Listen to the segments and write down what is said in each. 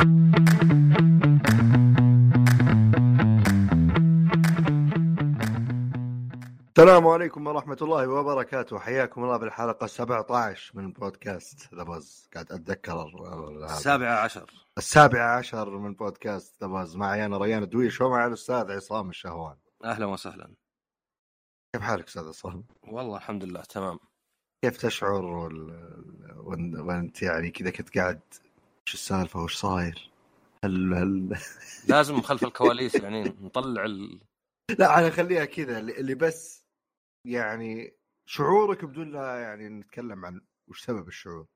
السلام عليكم ورحمة الله وبركاته. حياكم الله بالحلقة 17 من بودكاست ذا باز قاعد أتذكر السابعة عشر. السابعة عشر من بودكاست ذا باز معي أنا ريان الدويش ومع الأستاذ عصام الشهوان. أهلا وسهلا. كيف حالك أستاذ عصام؟ والله الحمد لله تمام. كيف تشعر وال... وأنت يعني كذا كنت قاعد وش السالفة وش صاير؟ هل هل لازم خلف الكواليس يعني نطلع ال... لا أنا خليها كذا اللي اللي بس يعني شعورك بدون لا يعني نتكلم عن وش سبب الشعور.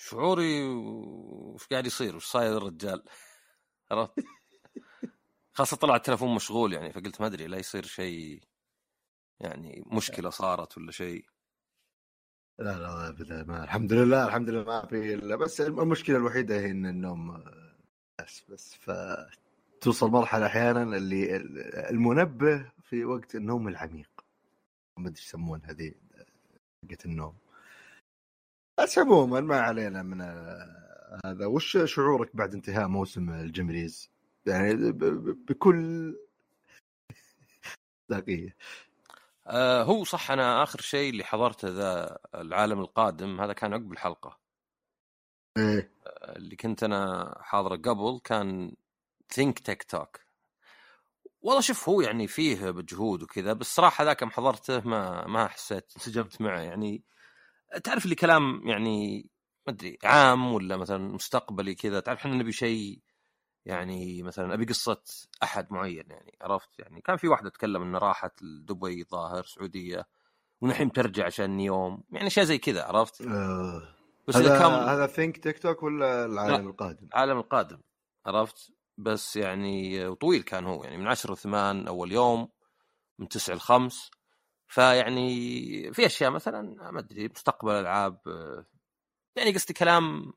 شعوري وش قاعد يصير؟ وش صاير الرجال؟ عرفت؟ خاصة طلع التلفون مشغول يعني فقلت ما أدري لا يصير شيء يعني مشكلة صارت ولا شيء. لا لا ابدا ما الحمد لله الحمد لله ما في إلا بس المشكلة الوحيدة هي إن النوم آه، بس بس ف توصل مرحلة أحيانا اللي المنبه في وقت النوم العميق. ما أدري يسمونها هذه حقت النوم. بس عموما ما علينا من آه، هذا. وش شعورك بعد انتهاء موسم الجمريز؟ يعني بكل دقيقه آه هو صح أنا آخر شيء اللي حضرته ذا العالم القادم هذا كان عقب الحلقة. إيه. اللي كنت أنا حاضره قبل كان ثينك تيك توك والله شوف هو يعني فيه مجهود وكذا بس صراحة ذاك يوم حضرته ما ما حسيت انسجمت معه. يعني تعرف اللي كلام يعني ما أدري عام ولا مثلا مستقبلي كذا تعرف إحنا نبي شيء يعني مثلا أبي قصة أحد معين يعني عرفت يعني كان في واحدة تتكلم إنه راحت لدبي ظاهر سعودية ونحن ترجع عشان يوم يعني اشياء زي كذا عرفت آه. بس هذا كان هذا ثينك تيك توك ولا العالم القادم؟ العالم القادم عرفت بس يعني طويل كان هو يعني من 10 ل 8 أول يوم من 9 ل 5 فيعني في أشياء مثلا ما أدري مستقبل العاب آه، يعني قصدي كلام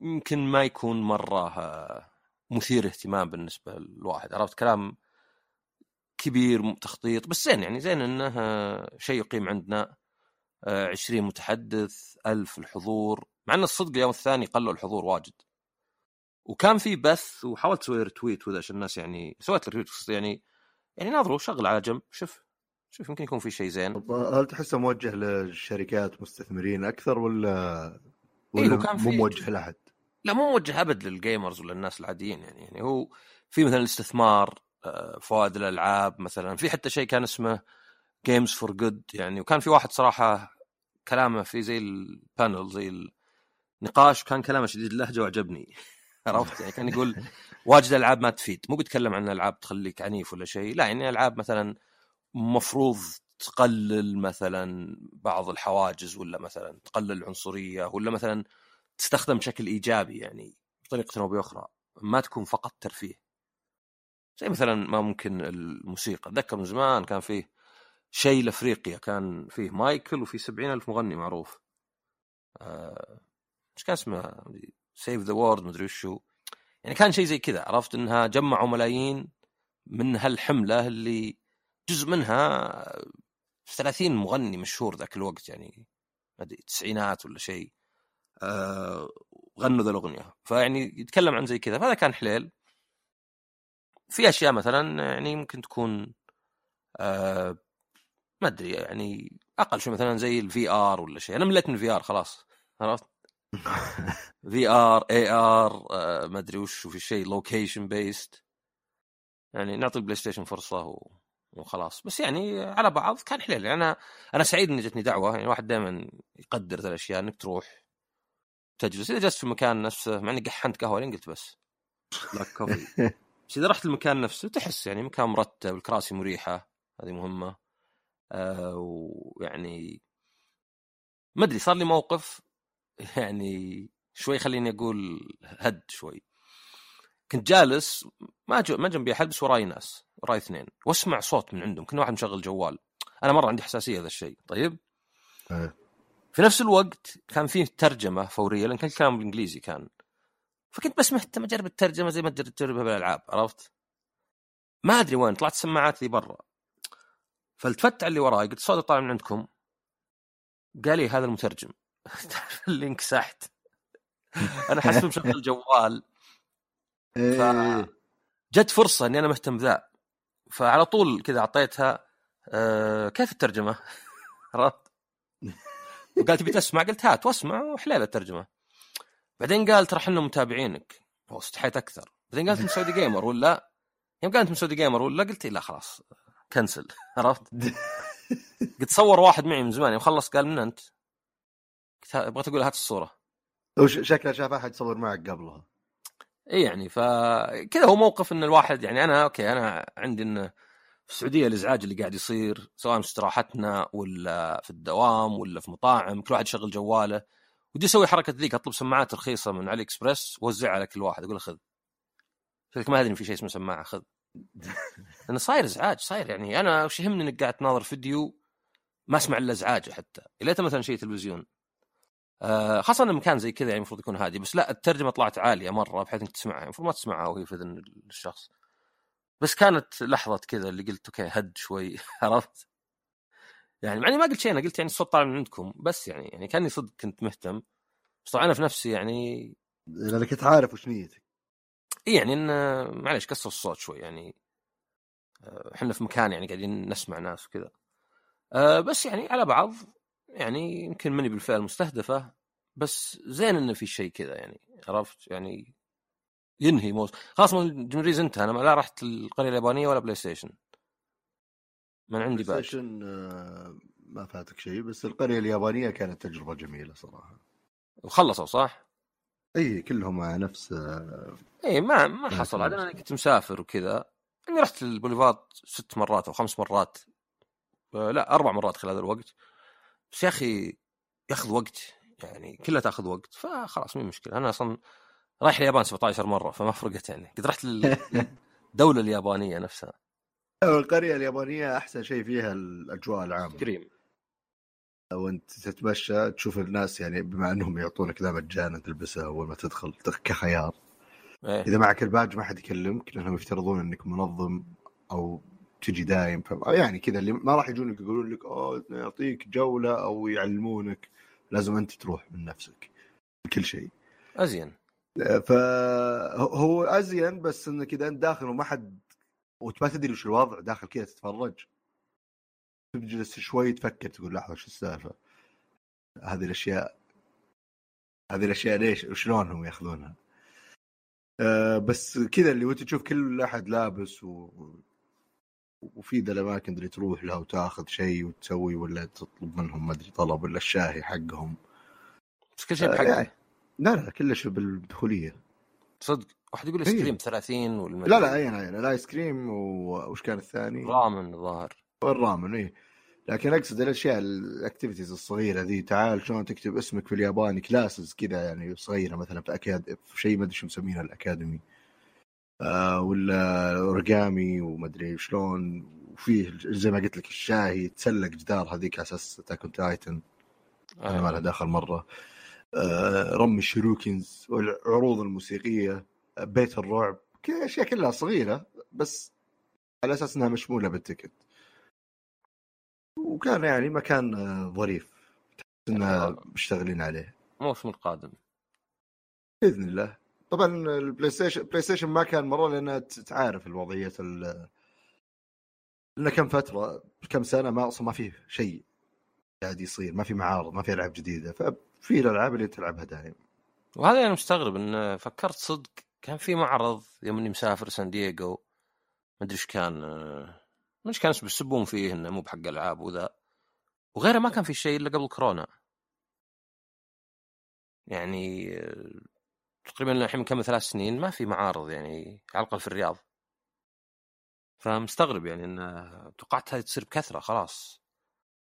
يمكن ما يكون مرة آه، مثير اهتمام بالنسبة للواحد عرفت؟ كلام كبير تخطيط بس زين يعني زين إنه آه، شيء يقيم عندنا آه، 20 متحدث ألف الحضور مع إن الصدق اليوم الثاني قلوا الحضور واجد. وكان في بث وحاولت أسوي retweet وذا عشان الناس يعني سويت retweet يعني يعني ناظروا شغل على جنب شوف شوف يمكن يكون في شيء زين. هل تحسه موجه للشركات مستثمرين أكثر ولا ولا إيه، وكان مو موجه لأحد؟ لا مو موجه أبد لل gamers ولا الناس العاديين يعني. يعني هو في مثلا الاستثمار آه، فوائد الألعاب مثلا. في حتى شيء كان اسمه Games for Good يعني. وكان في واحد صراحة كلامه في زي ال panel زي النقاش كان كلامه شديد اللهجه وعجبني عرفت؟ يعني كان يقول واجد ألعاب ما تفيد. مو بيتكلم عن ألعاب تخليك عنيف ولا شيء. لا يعني ألعاب مثلا مفروض تقلل مثلا بعض الحواجز ولا مثلا تقلل العنصرية ولا مثلا تستخدم بشكل إيجابي يعني بطريقة أو بأخرى ما تكون فقط ترفيه. زي مثلا ما ممكن الموسيقى أتذكر من زمان كان فيه شيء لأفريقيا كان فيه مايكل وفي سبعين ألف مغني معروف. آه، إيش كان اسمه؟ save the world مدري وشو. يعني كان شيء زي كذا عرفت إنها جمعوا ملايين من هالحملة اللي جزء منها 30 مغني مشهور ذاك الوقت يعني ما أدري التسعينات ولا شيء. غنوا ذا الأغنية. فيعني يتكلم عن زي كذا. فهذا كان حليل. في أشياء مثلا يعني ممكن تكون آه ما أدري يعني أقل شيء مثلا زي ال VR ولا شيء. أنا مليت من ال VR خلاص. عرفت؟ VR AR ما أدري وش في شيء location based يعني نعطي البلاي ستيشن فرصة و... وخلاص. بس يعني على بعض كان حليل. يعني أنا أنا سعيد إني جتني دعوة. يعني واحد دائما يقدر ذا الأشياء إنك تروح. تجلس. إذا جلست في المكان نفسه مع إني قحنت قهوة لين قلت بس. black coffee بس إذا رحت المكان نفسه تحس يعني مكان مرتب الكراسي مريحة هذه مهمة. آه ويعني ما أدري صار لي موقف يعني شوي خليني أقول هد شوي. كنت جالس ما جو ما جنبي أحد بس وراي ناس وراي اثنين وأسمع صوت من عندهم. كنا واحد مشغل جوال. أنا مرة عندي حساسية هذا الشيء. طيب؟ إيه. في نفس الوقت كان فيه ترجمة فورية لأن كان الكلام بالانجليزي كان. فكنت بس مهتم أجرب الترجمة زي ما تجربها بالألعاب عرفت؟ ما أدري وين طلعت السماعات لي برا. فالتفت على اللي وراي قلت صوتي طالع من عندكم. قال لي هذا المترجم. اللي انكسحت أنا حاسس مشغل جوال. إيه. جت فرصة إني أنا مهتم ذا فعلى طول كذا أعطيتها أه كيف الترجمة؟ عرفت؟ وقالت تبي تسمع؟ قلت هات واسمع وحليله الترجمة. بعدين قال ترى إحنا متابعينك. واستحيت أكثر. بعدين قالت من سعودي جيمر ولا؟ يوم قالت من سعودي جيمر ولا قلت لا خلاص cancel عرفت؟ قلت صور واحد معي من زمان. يوم خلص قال من أنت؟ قلت بغيت أقول هات الصورة. وش شكله شاف أحد يصور معك قبلها. اي يعني فكذا هو موقف إن الواحد يعني أنا أوكي أنا عندي إنه في السعودية الإزعاج اللي قاعد يصير سواء في استراحتنا ولا في الدوام ولا في مطاعم كل واحد يشغل جواله. ودي أسوي حركة ذيك أطلب سماعات رخيصة من علي اكسبرس وأوزعها على كل واحد أقول له خذ. لك ما أدري إن في شيء اسمه سماعة خذ. لأنه صاير إزعاج صاير يعني أنا وش يهمني إنك قاعد تناظر فيديو ما أسمع إلا ازعاجه حتى ليته مثلا شيء تلفزيون. آه خاصة مكان زي كذا يعني المفروض يكون هادي بس لا الترجمة طلعت عالية مرة بحيث إنك تسمعها المفروض ما تسمعها وهي في إذن الشخص. بس كانت لحظة كذا اللي قلت أوكي هد شوي عرفت؟ يعني مع إني ما قلت شيء أنا قلت يعني الصوت طالع من عندكم بس يعني يعني كأني صدق كنت مهتم بس طبعا أنا في نفسي يعني لأنك كنت عارف وش نيتك. إيه يعني إن معليش كسر الصوت شوي يعني آه، إحنا في مكان يعني قاعدين نسمع ناس وكذا. آه، بس يعني على بعض يعني يمكن ماني بالفئه المستهدفه بس زين إنه في شيء كذا يعني عرفت؟ يعني ينهي موز خلاص من جمريز انت أنا لا رحت القرية اليابانية ولا بلاي ستيشن من عندي بلاي ستيشن آه، ما فاتك شيء بس القرية اليابانية كانت تجربة جميلة صراحة. وخلصوا صح؟ إي كلهم مع نفس آه، إي ما ما حصل. أنا كنت مسافر وكذا. يعني رحت البوليفارد ست مرات أو خمس مرات. آه، لا أربع مرات خلال هذا الوقت. بس يا أخي ياخذ وقت. يعني كلها تاخذ وقت فخلاص مين مشكلة. أنا أصلا رايح اليابان 17 مرة فما فرقت يعني. قد رحت للدولة اليابانية نفسها. القرية اليابانية أحسن شيء فيها الأجواء العامة. كريم وانت تتمشى تشوف الناس يعني بما أنهم يعطونك ذا مجانا تلبسه أول ما تدخل كخيار. إيه. إذا معك الباج ما حد يكلمك لأنهم يفترضون إنك منظم أو تجي دايم. ف... يعني كذا اللي ما راح يجونك يقولون لك أوه نعطيك جولة أو يعلمونك. لازم أنت تروح من نفسك. كل شيء. أزين. فهو أزين بس انك اذا أنت داخل وما حد وما تدري وش الوضع داخل كذا تتفرج. تجلس شوي تفكر تقول لحظة شو السالفة؟ هذه الأشياء هذه الأشياء ليش وشلونهم يأخذونها؟ أه بس كذا اللي وأنت تشوف كل أحد لابس و... وفي ذا الاماكن اللي تروح لها وتاخذ شيء وتسوي ولا تطلب منهم ما أدري طلب ولا الشاهي حقهم. بس كل شيء آه، بحقه يعني لا لا كلش بالدخولية. صدق؟ واحد يقول إيه. ice cream 30 والمدري لا لا اي أنا ال ice cream وش كان الثاني؟ رامن الظاهر. والرامن اي لكن أقصد الأشياء ال activities الصغيرة ذي تعال شلون تكتب اسمك في الياباني classes كذا يعني صغيرة مثلا في اكاد في شيء ما أدري شو مسمينها الأكاديمي. آه ولا أوريجامي وما ادري شلون وفيه زي ما قلت لك الشاهي تسلق جدار هذيك على أساس attack on titan أنا ما لها داخل مرة. آه رمي الشوريكنز والعروض الموسيقية آه، بيت الرعب أشياء كلها صغيرة بس على أساس إنها مشمولة بال ticket وكان يعني مكان آه، ظريف تحس إنه مشتغلين عليه. الموسم القادم. بإذن الله. طبعا البلاي ستيشن بلاي ستيشن ما كان مرة لانها ت- تعرف الوضعية ال لنا كم فترة كم سنة ما أصلا ما في شيء قاعد يصير ما في معارض ما في ألعاب جديدة. ففي الألعاب اللي تلعبها دائما وهذا أنا مستغرب إن فكرت صدق كان في معرض يوم إني مسافر سان دييغو. ما أدري إيش كان آه، مش كان يسبون فيه إنه مو بحق ألعاب وذا. وغيره ما كان في شيء إلا قبل كورونا. يعني تقريبا الحين كم ثلاث سنين ما في معارض يعني على الأقل في الرياض. فمستغرب يعني إن توقعت هذه تصير بكثرة خلاص.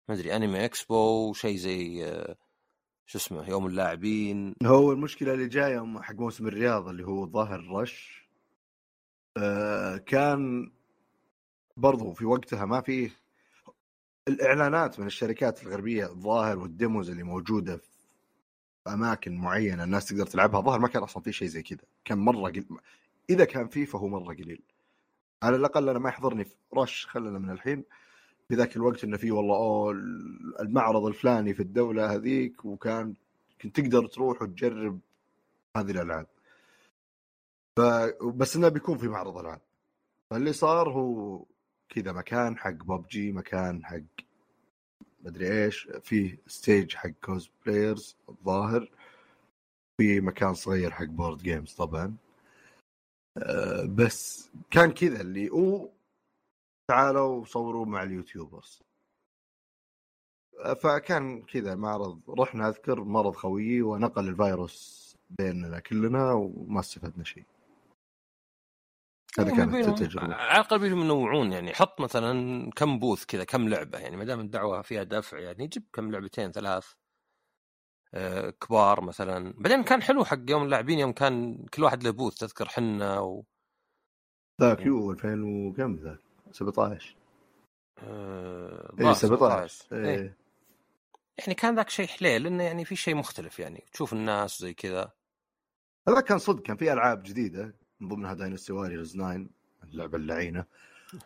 ما أدري أنمي إكسبو شيء زي شو اسمه يوم اللاعبين. هو المشكلة اللي جاية حق موسم الرياض اللي هو ظاهر رش. آه كان برضو في وقتها ما في الإعلانات من الشركات الغربية الظاهر والديموز اللي موجودة في أماكن معينة الناس تقدر تلعبها ظاهر ما كان أصلا في شيء زي كذا. كان مرة قل... إذا كان فيه فهو مرة قليل. على الأقل أنا ما يحضرني في رش خلنا من الحين. في ذاك الوقت إنه في والله أوه المعرض الفلاني في الدولة هذيك وكان كنت تقدر تروح وتجرب هذه الألعاب. ف... بس إنه بيكون في معرض العاب فاللي صار هو كذا مكان حق ببجي مكان حق مدري إيش في stage حق cosplayers الظاهر في مكان صغير حق board games طبعا. أه بس كان كذا اللي أو تعالوا صوروا مع اليوتيوبرز. فكان كذا معرض رحنا أذكر مرض خويي ونقل الفيروس بيننا كلنا وما استفدنا شيء. هذا كانت التجربة. على الأقل بيهم ينوعون يعني حط مثلا كم بوث كذا كم لعبة يعني ما دام الدعوة فيها دفع يعني جيب كم لعبتين ثلاث آه كبار مثلا. بعدين كان حلو حق يوم اللاعبين يوم كان كل واحد له بوث تذكر حنا و ذاك يو 2000 وكم ذاك؟ 17 آه اي 17 إيه. إيه. يعني كان ذاك شيء حليل لأنه يعني في شيء مختلف يعني. تشوف الناس زي كذا. هذا كان صدق كان في ألعاب جديدة من ضمنها Dynasty Warriors 9 اللعبة اللعينة.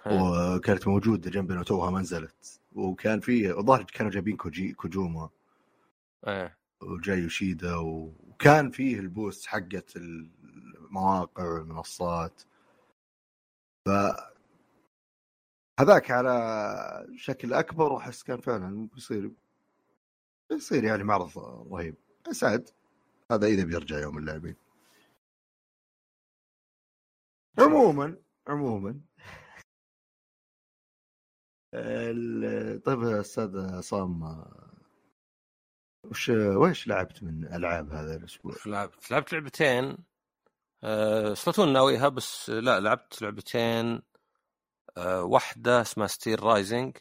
وكانت موجودة جنبنا وتوها ما نزلت. وكان في الظاهر كانوا جايبين كوجي كوجوما. إيه. وشوهي يوشيدا وكان فيه البوست حقت المواقع والمنصات. ف هذاك على شكل أكبر وأحس كان فعلا بيصير بيصير يعني معرض رهيب. بس عاد هذا إذا بيرجع يوم اللاعبين. عموما عموما. طيب أستاذ عصام وش وش لعبت من ألعاب هذا الأسبوع؟ لعبت؟ لعبت لعبتين. أه Splatoon ناويها بس لا لعبت لعبتين. واحدة اسمها Steelrising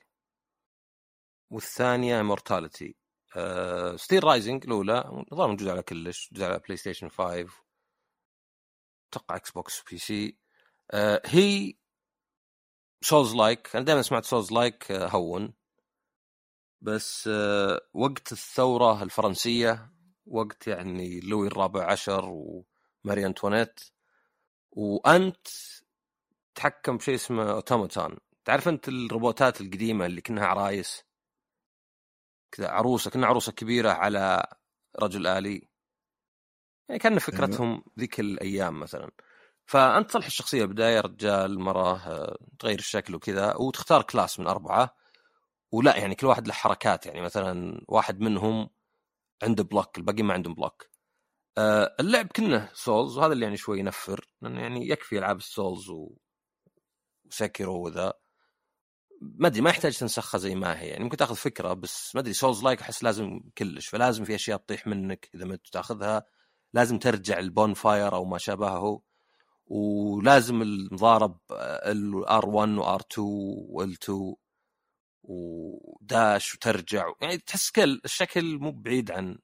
والثانية mortality أه Steelrising الأولى نظام موجود على كلش موجود على بلاي ستيشن 5 أتوقع إكس بوكس PC هي souls like أنا دائما سمعت souls like هون. بس أه وقت الثورة الفرنسية وقت يعني لوي الرابع عشر وماري انطوانيت وأنت تحكم بشيء اسمه automaton تعرف أنت الروبوتات القديمة اللي كأنها عرايس؟ كذا عروسة كأنها عروسة كبيرة على رجل آلي. يعني كأن فكرتهم ذيك الأيام مثلا. فأنت تصلح الشخصية بداية رجال مراه آه، تغير الشكل وكذا وتختار class من أربعة. ولا يعني كل واحد له حركات يعني مثلا واحد منهم عنده block الباقي ما عندهم block آه، اللعب كله Souls وهذا اللي يعني شوي ينفر لأنه يعني يكفي ألعاب ال Souls و... و Sekiro وذا. ما أدري ما يحتاج تنسخها زي ما هي. يعني ممكن تأخذ فكرة بس ما أدري Souls like أحس لازم كلش فلازم في أشياء تطيح منك إذا ما تأخذها. لازم ترجع ال bonfire أو ما شابهه. ولازم المضارب ال R 1 و R 2 و L 2 و dash وترجع. يعني تحس كل الشكل مو بعيد عن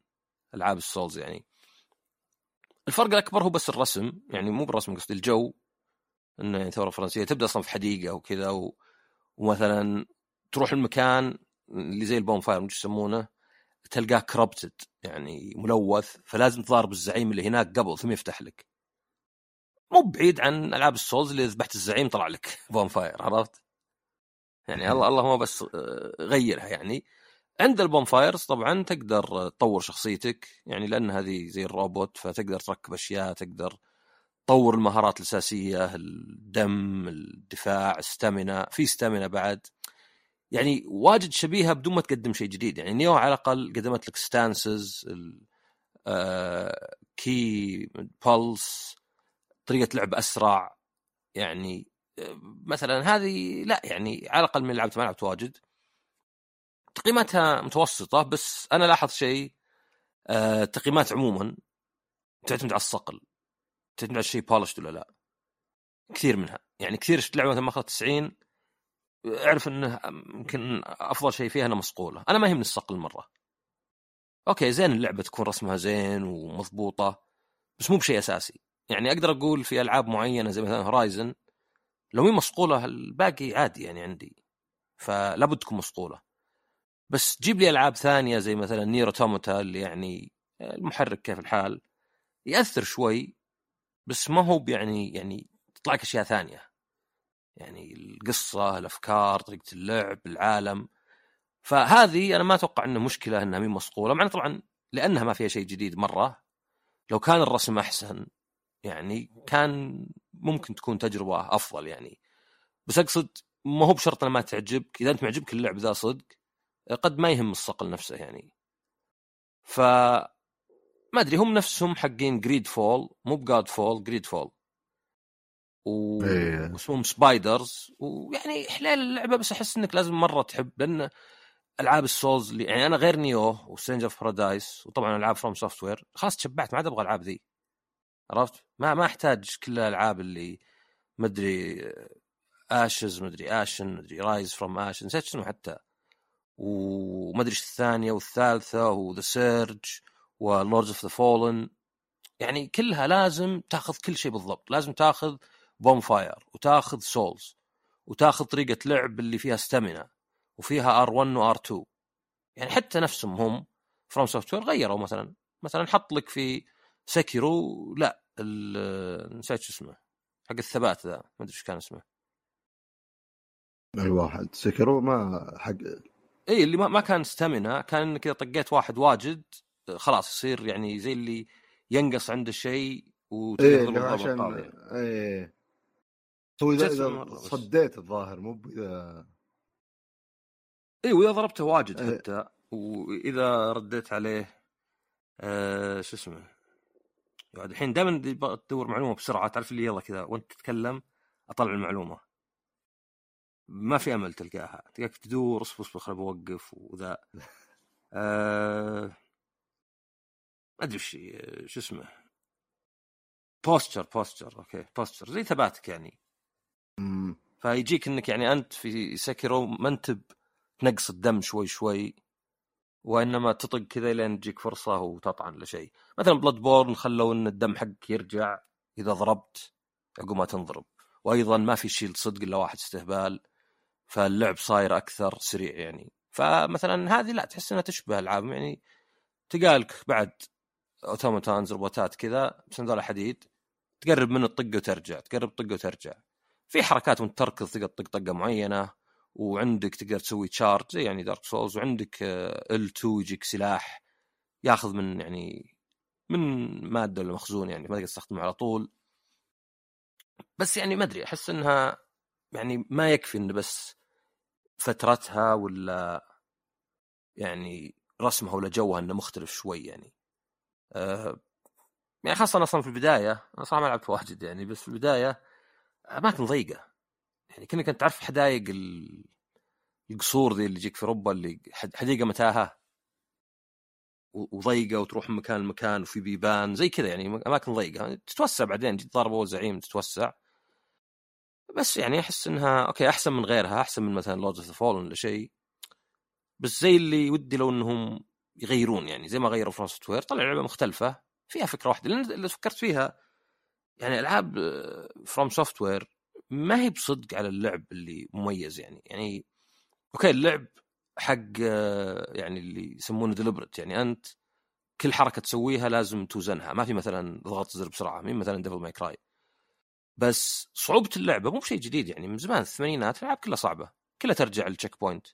ألعاب ال Souls يعني. الفرق الأكبر هو بس الرسم. يعني مو بالرسم قصدي الجو. إنه يعني ثورة فرنسية تبدأ أصلا في حديقة وكذا و... ومثلا تروح المكان اللي زي ال bonfire وش يسمونه تلقاه corrupted يعني ملوث فلازم تضارب الزعيم اللي هناك قبل ثم يفتح لك مو بعيد عن ألعاب ال Souls اللي ذبحت الزعيم طلع لك bonfire عرفت؟ يعني الله اللهم بس آه، غيرها يعني عند ال bonfires طبعا تقدر تطور شخصيتك يعني لأن هذه زي الروبوت فتقدر تركب أشياء تقدر تطور المهارات الأساسية الدم الدفاع ال stamina في stamina بعد. يعني واجد شبيهة بدون ما تقدم شيء جديد. يعني Nioh على الأقل قدمت لك stances كي بولس طريقة لعب أسرع. يعني آه، مثلا هذه لا يعني على الأقل من لعبت ما لعبت واجد. تقييماتها متوسطة بس أنا لاحظ شيء آه، تقييمات عموما تعتمد على الصقل. على الشيء بولشد ولا لا؟ كثير منها. يعني كثير شفت لعبه مثلا ماخذ 90 أعرف إنه يمكن أفضل شيء فيها إنها مصقولة. أنا ما يهمني الصقل مرة. okay زين اللعبة تكون رسمها زين ومضبوطة بس مو بشيء أساسي. يعني أقدر أقول في ألعاب معينة زي مثلا Horizon لو هي مصقولة الباقي عادي يعني عندي. فلابد تكون مصقولة. بس جيب لي ألعاب ثانية زي مثلا Nier Automata اللي يعني المحرك كيف الحال؟ يأثر شوي بس ما هو يعني يعني تطلع لك أشياء ثانية. يعني القصة الأفكار طريقة اللعب العالم. فهذه أنا ما أتوقع انه مشكلة إنها مين مصقولة. مع طبعا لأنها ما فيها شيء جديد مرة. لو كان الرسم أحسن يعني كان ممكن تكون تجربة أفضل يعني. بس أقصد ما هو بشرط ما تعجبك. إذا أنت معجبك اللعب ذا صدق قد ما يهم الصقل نفسه يعني. ف ما أدري هم نفسهم حقين GreedFall مو ب Godfall GreedFall و... إيه. واسمهم Spiders ويعني حلال اللعبة بس أحس إنك لازم مرة تحب لأن ألعاب ال Souls اللي يعني أنا غير Nioh و Stranger of Paradise وطبعا ألعاب FromSoftware خلاص تشبعت ما عاد أبغى ألعاب ذي. عرفت؟ ما ما أحتاج كل الألعاب اللي مدري Ashes مدري Ashen مدري Rise from Ashen نسيت شنو حتى. ومدري إيش الثانية والثالثة و The Surge و Lords of the Fallen. يعني كلها لازم تاخذ كل شيء بالضبط. لازم تاخذ bonfire وتاخذ souls وتاخذ طريقة لعب اللي فيها stamina وفيها R 1 و R 2 يعني حتى نفسهم هم FromSoftware غيروا مثلا. مثلا حط لك في Sekiro لا نسيت شو اسمه حق الثبات ذا ما أدري إيش كان اسمه. اي واحد Sekiro ما حق اي اللي ما, ما كان stamina كان إنك إذا طقيت واحد واجد خلاص يصير يعني زي اللي ينقص عنده شيء وتقدر هو بالضربة عشان القاضية. إيه تو إذا. صديت الظاهر مو إذا اي وإذا ضربته واجد إيه. حتى وإذا رديت عليه آه شو اسمه يعني الحين دائما تدور معلومة بسرعة تعرف اللي يلا كذا وأنت تتكلم أطلع المعلومة ما في أمل تلقاها تلقاك تدور أصبر أصبر خليني بوقف وذا آه ما أدري وش شو اسمه. posture posture okay posture زي ثباتك يعني. مم. فيجيك إنك يعني أنت في Sekiro ما أنت تنقص الدم شوي شوي وإنما تطق كذا لين تجيك فرصة وتطعن لشيء مثلا Bloodborne خلوا إن الدم حقك يرجع إذا ضربت عقب ما تنضرب. وأيضا ما في shield صدق إلا واحد استهبال. فاللعب صاير أكثر سريع يعني. فمثلا هذه لا تحس إنها تشبه ألعاب يعني. تقالك بعد automatons روبوتات كذا بس هذول حديد. تقرب من الطقه وترجع تقرب طقه وترجع. في حركات وانت تركض تقدر تطق طقة معينة وعندك تقدر تسوي charge زي يعني Dark Souls وعندك L 2 يجيك سلاح ياخذ من يعني من مادة ولا مخزون يعني ما تقدر تستخدمه على طول. بس يعني ما أدري أحس إنها يعني ما يكفي انه بس فترتها ولا يعني رسمها ولا جوها إنه مختلف شوي يعني. أه يعني خاصة أصلا في البداية أنا صراحة ما لعبت واجد يعني بس في البداية أماكن ضيقة. يعني كأنك انت تعرف حدايق ال- القصور ذي اللي يجيك في أوروبا اللي حد- حديقة متاهة. و- وضيقة وتروح من مكان لمكان وفي بيبان زي كذا يعني أماكن ضيقة. تتوسع بعدين جيت ضارب أول زعيم تتوسع. بس يعني أحس إنها okay أحسن من غيرها أحسن من مثلا Lords of the Fallen ولا شيء. بس زي اللي ودي لو إنهم يغيرون يعني زي ما غيروا FromSoftware طلع لعبة مختلفة فيها فكرة واحدة. لأن اللي فكرت فيها يعني ألعاب FromSoftware ما هي بصدق على اللعب اللي مميز يعني. يعني okay اللعب حق آه، يعني اللي يسمونه deliberate يعني أنت كل حركة تسويها لازم توزنها. ما في مثلا ضغط زر بسرعة مين مثلا Devil May Cry بس صعوبة اللعبة مو بشيء جديد يعني. من زمان الثمانينات الألعاب كلها صعبة كلها ترجع لل checkpoint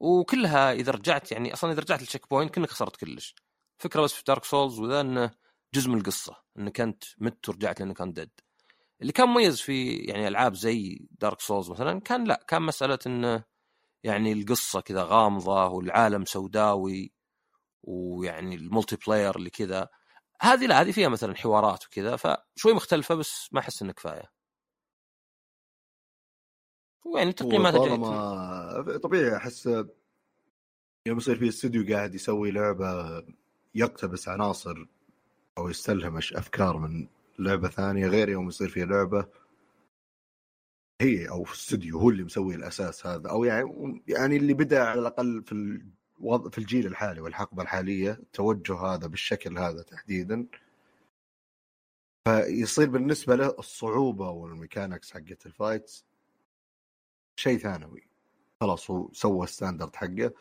وكلها إذا رجعت يعني أصلا إذا رجعت لل checkpoint كأنك خسرت كلش. فكرة بس في Dark Souls وذا إنه جزء من القصة انك انت مت ورجعت لأنك انت dead اللي كان مميز في يعني ألعاب زي Dark Souls مثلا كان لا كان مسألة إنه يعني القصة كذا غامضة والعالم سوداوي ويعني ال multiplayer اللي كذا. هذه لا هذه فيها مثلا حوارات وكذا فشوي مختلفة بس ما أحس انه كفاية. ويعني تقييماتها جيد. طالما طبيعي أحس يوم يصير في استوديو قاعد يسوي لعبة يقتبس عناصر أو يستلهم أفكار من لعبة ثانية غير يوم يصير في لعبة هي أو استوديو هو اللي مسوي الأساس هذا. أو يعني يعني اللي بدأ على الأقل في الوضع في الجيل الحالي والحقبة الحالية التوجه هذا بالشكل هذا تحديدا. فيصير بالنسبة له الصعوبة وال mechanics حقت ال fights شيء ثانوي. خلاص هو سوى standard حقه.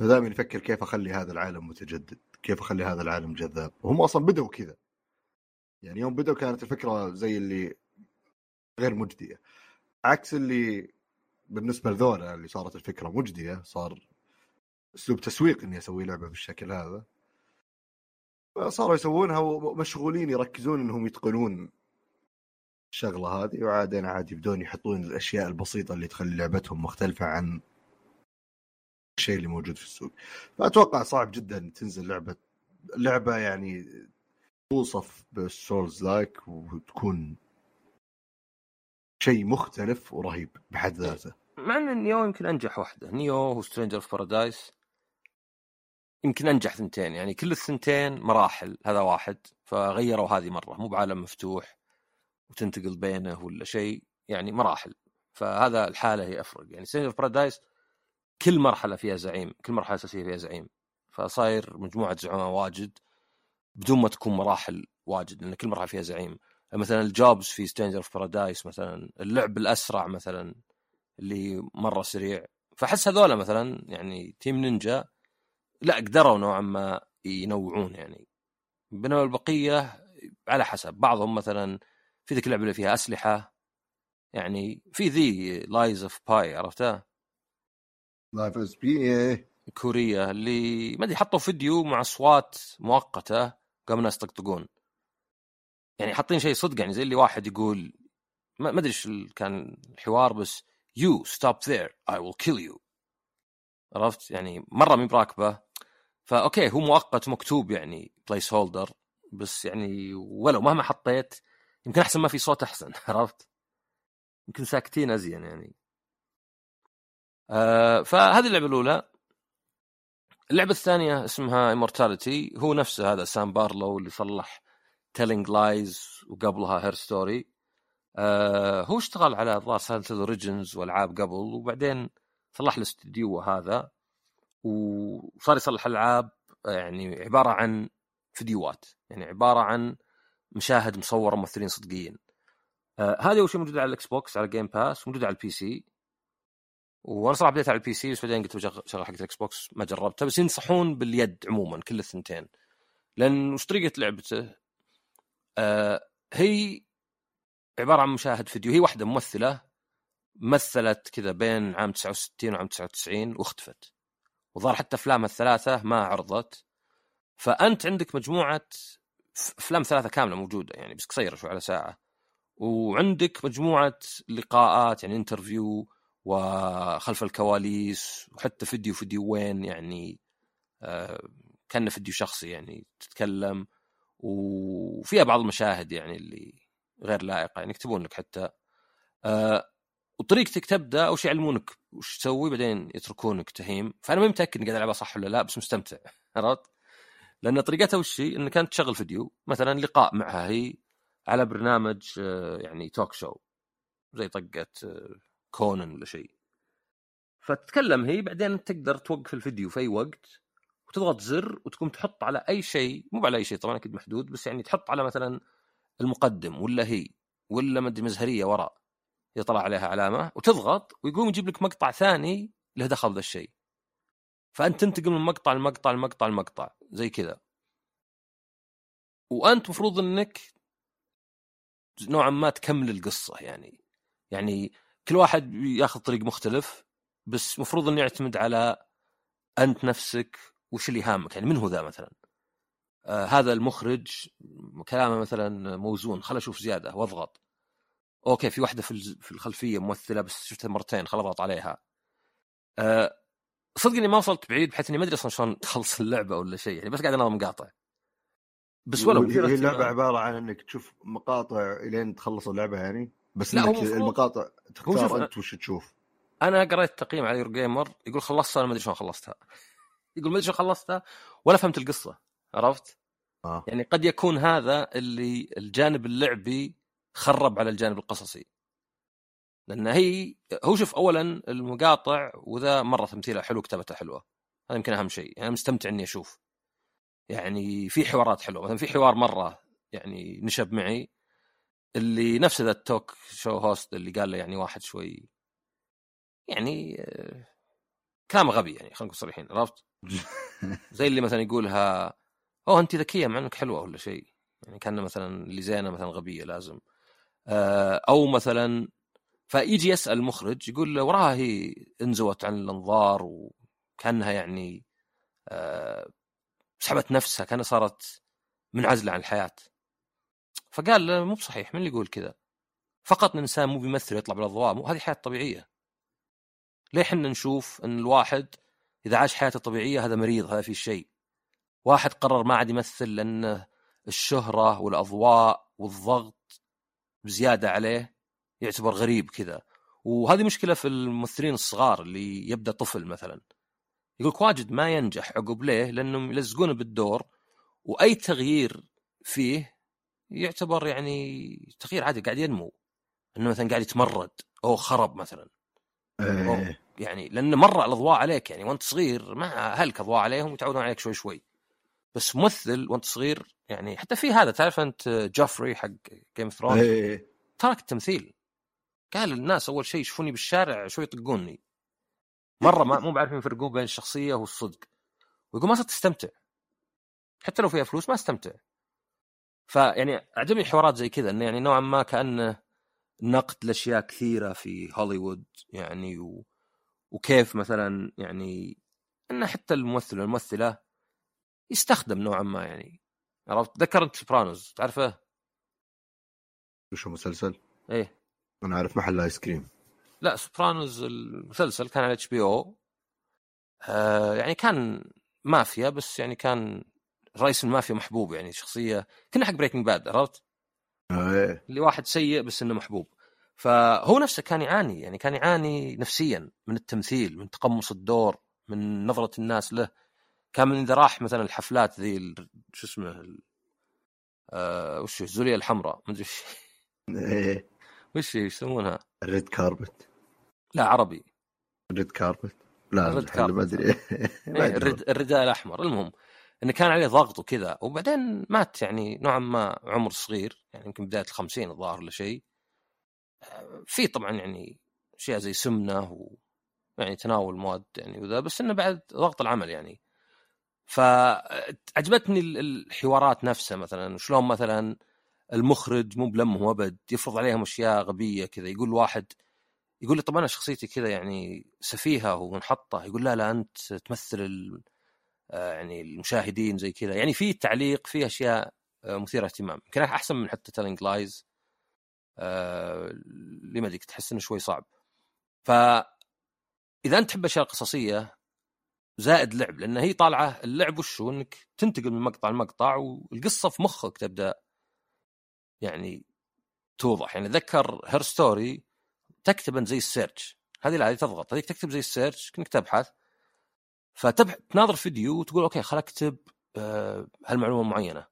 فدائما يفكر كيف أخلي هذا العالم متجدد كيف أخلي هذا العالم جذاب. وهم أصلا بدأوا كذا. يعني يوم بدأوا كانت الفكرة زي اللي غير مجدية. عكس اللي بالنسبة لذولا اللي صارت الفكرة مجدية صار أسلوب تسويق إني أسوي لعبة بالشكل هذا. صاروا يسوونها ومشغولين يركزون إنهم يتقنون الشغله هذه وعادين عادي يبدون يحطون الأشياء البسيطة اللي تخلي لعبتهم مختلفة عن الشيء اللي موجود في السوق. فأتوقع صعب جدا تنزل لعبة لعبة يعني توصف بالسولز لايك وتكون شيء مختلف ورهيب بحد ذاته. مع أن Nioh يمكن أنجح واحدة. Nioh و Stranger of Paradise يمكن أنجح ثنتين يعني كل الثنتين مراحل هذا واحد فغيروا هذه مرة مو بعالم مفتوح. وتنتقل بينه ولا شيء يعني مراحل. فهذا الحالة هي أفرق. يعني Stranger of Paradise كل مرحلة فيها زعيم كل مرحلة أساسية فيها زعيم. فصاير مجموعة زعماء واجد بدون ما تكون مراحل واجد لأن كل مرحلة فيها زعيم. مثلا ال jobs في Stranger of Paradise مثلا اللعب الأسرع مثلا اللي مرة سريع. فأحس هذول مثلا يعني Team Ninja لا قدروا نوعا ما ينوعون يعني. بينما البقية على حسب. بعضهم مثلا في ذيك اللعبة اللي فيها أسلحة يعني في ذي Lies of P عرفتها؟ Lies of P كورية اللي ما أدري حطوا فيديو مع أصوات مؤقتة قاموا الناس يطقطقون. يعني حاطين شيء صدق يعني زي اللي واحد يقول ما أدري إيش كان الحوار بس you stop there I will kill you عرفت؟ يعني مرة مي براكبة. فأوكي هو مؤقت مكتوب يعني placeholder بس يعني ولو مهما حطيت يمكن أحسن ما في صوت أحسن عرفت؟ يمكن ساكتين أزين يعني. آه فهذه اللعبة الأولى. اللعبة الثانية اسمها Immortality هو نفسه هذا سام بارلو اللي صلح Telling Lies وقبلها Her Story آه هو اشتغل على الظاهر Silent Hill Origins وألعاب قبل وبعدين صلح الاستديو هذا. وصار يصلح ألعاب يعني عبارة عن فيديوهات يعني عبارة عن مشاهد مصوره ممثلين صدقيين آه هذه أول شيء موجودة على ال Xbox على Game Pass موجودة على ال PC وأنا صراحة بديت على ال PC بس بعدين قلت بشغل حق ال Xbox ما جربتها بس ينصحون باليد عموما كل الثنتين. لأن وش طريقة لعبته؟ آه هي عبارة عن مشاهد فيديو. هي واحدة ممثلة مثلت كذا بين عام 69 وعام 99 واختفت. وظهر حتى افلامها الثلاثة ما عرضت. فأنت عندك مجموعة أفلام ثلاثة كاملة موجودة يعني بس قصيرة شوي على ساعة. وعندك مجموعة لقاءات يعني interview وخلف الكواليس وحتى فيديو فيديو وين يعني آه كان فيديو شخصي يعني تتكلم. وفيها بعض المشاهد يعني اللي غير لائقة يعني يكتبون لك حتى. آه وطريقتك تبدأ أول شيء يعلمونك وش تسوي بعدين يتركونك تهيم. فأنا ما متأكد إني قاعد ألعبها صح ولا لا بس مستمتع. عرفت؟ لأن طريقتها وش هي؟ انك انت تشغل فيديو مثلا لقاء معها هي على برنامج آه، يعني توك شو زي طقة آه، كونن ولا شيء فتتكلم هي بعدين تقدر توقف الفيديو في أي وقت وتضغط زر وتقوم تحط على أي شيء مو على أي شيء طبعا أكيد محدود بس يعني تحط على مثلا المقدم ولا هي ولا مدري مزهرية وراء يطلع عليها علامة وتضغط ويقوم يجيب لك مقطع ثاني له دخل بهذا الشيء فأنت تنتقل من مقطع لمقطع لمقطع لمقطع زي كذا. وأنت مفروض إنك نوعا ما تكمل القصة يعني. يعني كل واحد ياخذ طريق مختلف بس مفروض إنه يعتمد على أنت نفسك وش اللي هامك يعني من هو ذا مثلا؟ آه هذا المخرج كلامه مثلا موزون خل أشوف زيادة واضغط. أوكي في واحدة في في الخلفية ممثلة بس شفتها مرتين خل أضغط عليها. أه صدق إني ما وصلت بعيد بحيث إني ما أدري أصلا شلون تخلص اللعبة ولا شيء يعني بس قاعد اناظر مقاطع. بس ولو هي اللعبة عبارة عن إنك تشوف مقاطع إلين تخلص اللعبة يعني بس لا إنك المقاطع تختار أنت وش تشوف. أنا قريت تقييم على يور جيمر يقول خلصتها أنا ما أدري شلون خلصتها. يقول ما أدري شلون خلصتها ولا فهمت القصة عرفت؟ آه. يعني قد يكون هذا اللي الجانب اللعبي خرب على الجانب القصصي. لأن هي هو شوف اولا المقاطع وذا مرة تمثيلها حلو كتابتها حلوة. هذا يمكن أهم شيء. يعني مستمتع إني أشوف. يعني في حوارات حلوة. مثلا في حوار مرة يعني نشب معي اللي نفس ذا ال talk show host اللي قال له يعني واحد شوي يعني آه، كلام غبي يعني خلينا نكون صريحين عرفت؟ زي اللي مثلا يقولها أوه أنت ذكية مع إنك حلوة ولا شيء. يعني كان مثلا اللي زينه مثلا غبية لازم. آه، أو مثلا فيجي يسأل المخرج يقول وراها هي انزوت عن الأنظار وكأنها يعني آه، سحبت نفسها كأنها صارت منعزلة عن الحياة. فقال لا، مو بصحيح من اللي يقول كذا؟ فقط الإنسان مو بيمثل يطلع بالأضواء هذه حياة طبيعية. ليه إحنا نشوف إن الواحد إذا عاش حياته طبيعية هذا مريض هذا في شيء؟ واحد قرر ما عاد يمثل لأن الشهرة والأضواء والضغط بزيادة عليه يعتبر غريب كذا. وهذه مشكلة في الممثلين الصغار اللي يبدأ طفل مثلا. يقولك واجد ما ينجح عقب ليه؟ لأنهم يلزقونه بالدور وأي تغيير فيه يعتبر يعني تغيير عادي قاعد ينمو. إنه مثلا قاعد يتمرد أو خرب مثلا. إيه. يعني لأن مرة الأضواء عليك يعني وأنت صغير ما أهلك أضواء عليهم ويتعودون عليك شوي شوي. بس ممثل وأنت صغير يعني حتى في هذا تعرف أنت جوفري حق Game of Thrones. ترك التمثيل. قال الناس أول شيء يشوفوني بالشارع شوي يطقوني. مرة ما مو بعرفين يفرقون بين الشخصية والصدق. ويقول ما صرت تستمتع حتى لو فيها فلوس ما أستمتع. فيعني أعجبني حوارات زي كذا إنه يعني نوعا ما كأنه نقد لأشياء كثيرة في هوليوود يعني و... وكيف مثلا يعني إن حتى الممثل والممثلة يستخدم نوعا ما يعني. عرفت؟ تذكر انت Sopranos تعرفه؟ وش مسلسل؟ إيه. أنا أعرف محل آيس كريم. لا Sopranos المسلسل كان على HBO. يعني كان مافيا بس يعني كان رئيس المافيا محبوب يعني شخصية كنا حق Breaking Bad عرفت؟ إيه. اللي واحد سيء بس إنه محبوب. فهو نفسه كان يعاني يعني كان يعاني نفسيا من التمثيل من تقمص الدور من نظرة الناس له. كان من إذا راح مثلا الحفلات ذي شو اسمه آه وش؟ الزوليه الحمراء ما أدري وش يسمونها؟ ال red carpet لا عربي. ال red carpet لا ال red ما carpet. أدري. ما إيه أدري. الرد... الرداء الأحمر. المهم انه كان عليه ضغط وكذا وبعدين مات يعني نوعا ما عمر صغير يعني يمكن بداية الخمسين الظاهر ولا شيء. آه، في طبعا يعني أشياء زي سمنة و يعني تناول مواد يعني وذا بس إنه بعد ضغط العمل يعني. فعجبتني ال- الحوارات نفسها مثلا شلون مثلا المخرج مو بلمه أبد يفرض عليهم أشياء غبية كذا يقول واحد يقول لي طب أنا شخصيتي كذا يعني سفيهة ومنحطة يقول لا لا أنت تمثل ال... آه، يعني المشاهدين زي كذا يعني في تعليق في أشياء آه، مثيرة اهتمام. يمكن أحسن من حتى Telling Lies اللي ما أدري تحس إنه شوي صعب. ف إذا أنت تحب الاشياء القصصيه زائد لعب لأن هي طالعة اللعب وش إنك تنتقل من مقطع لمقطع والقصة في مخك تبدأ يعني توضح. يعني ذكر Her Story تكتب زي ال search. هذه هذه تضغط. هذيك تكتب زي ال search كأنك تبحث. فتبح تناظر فيديو وتقول okay خل أكتب آه، هالمعلومة معينة.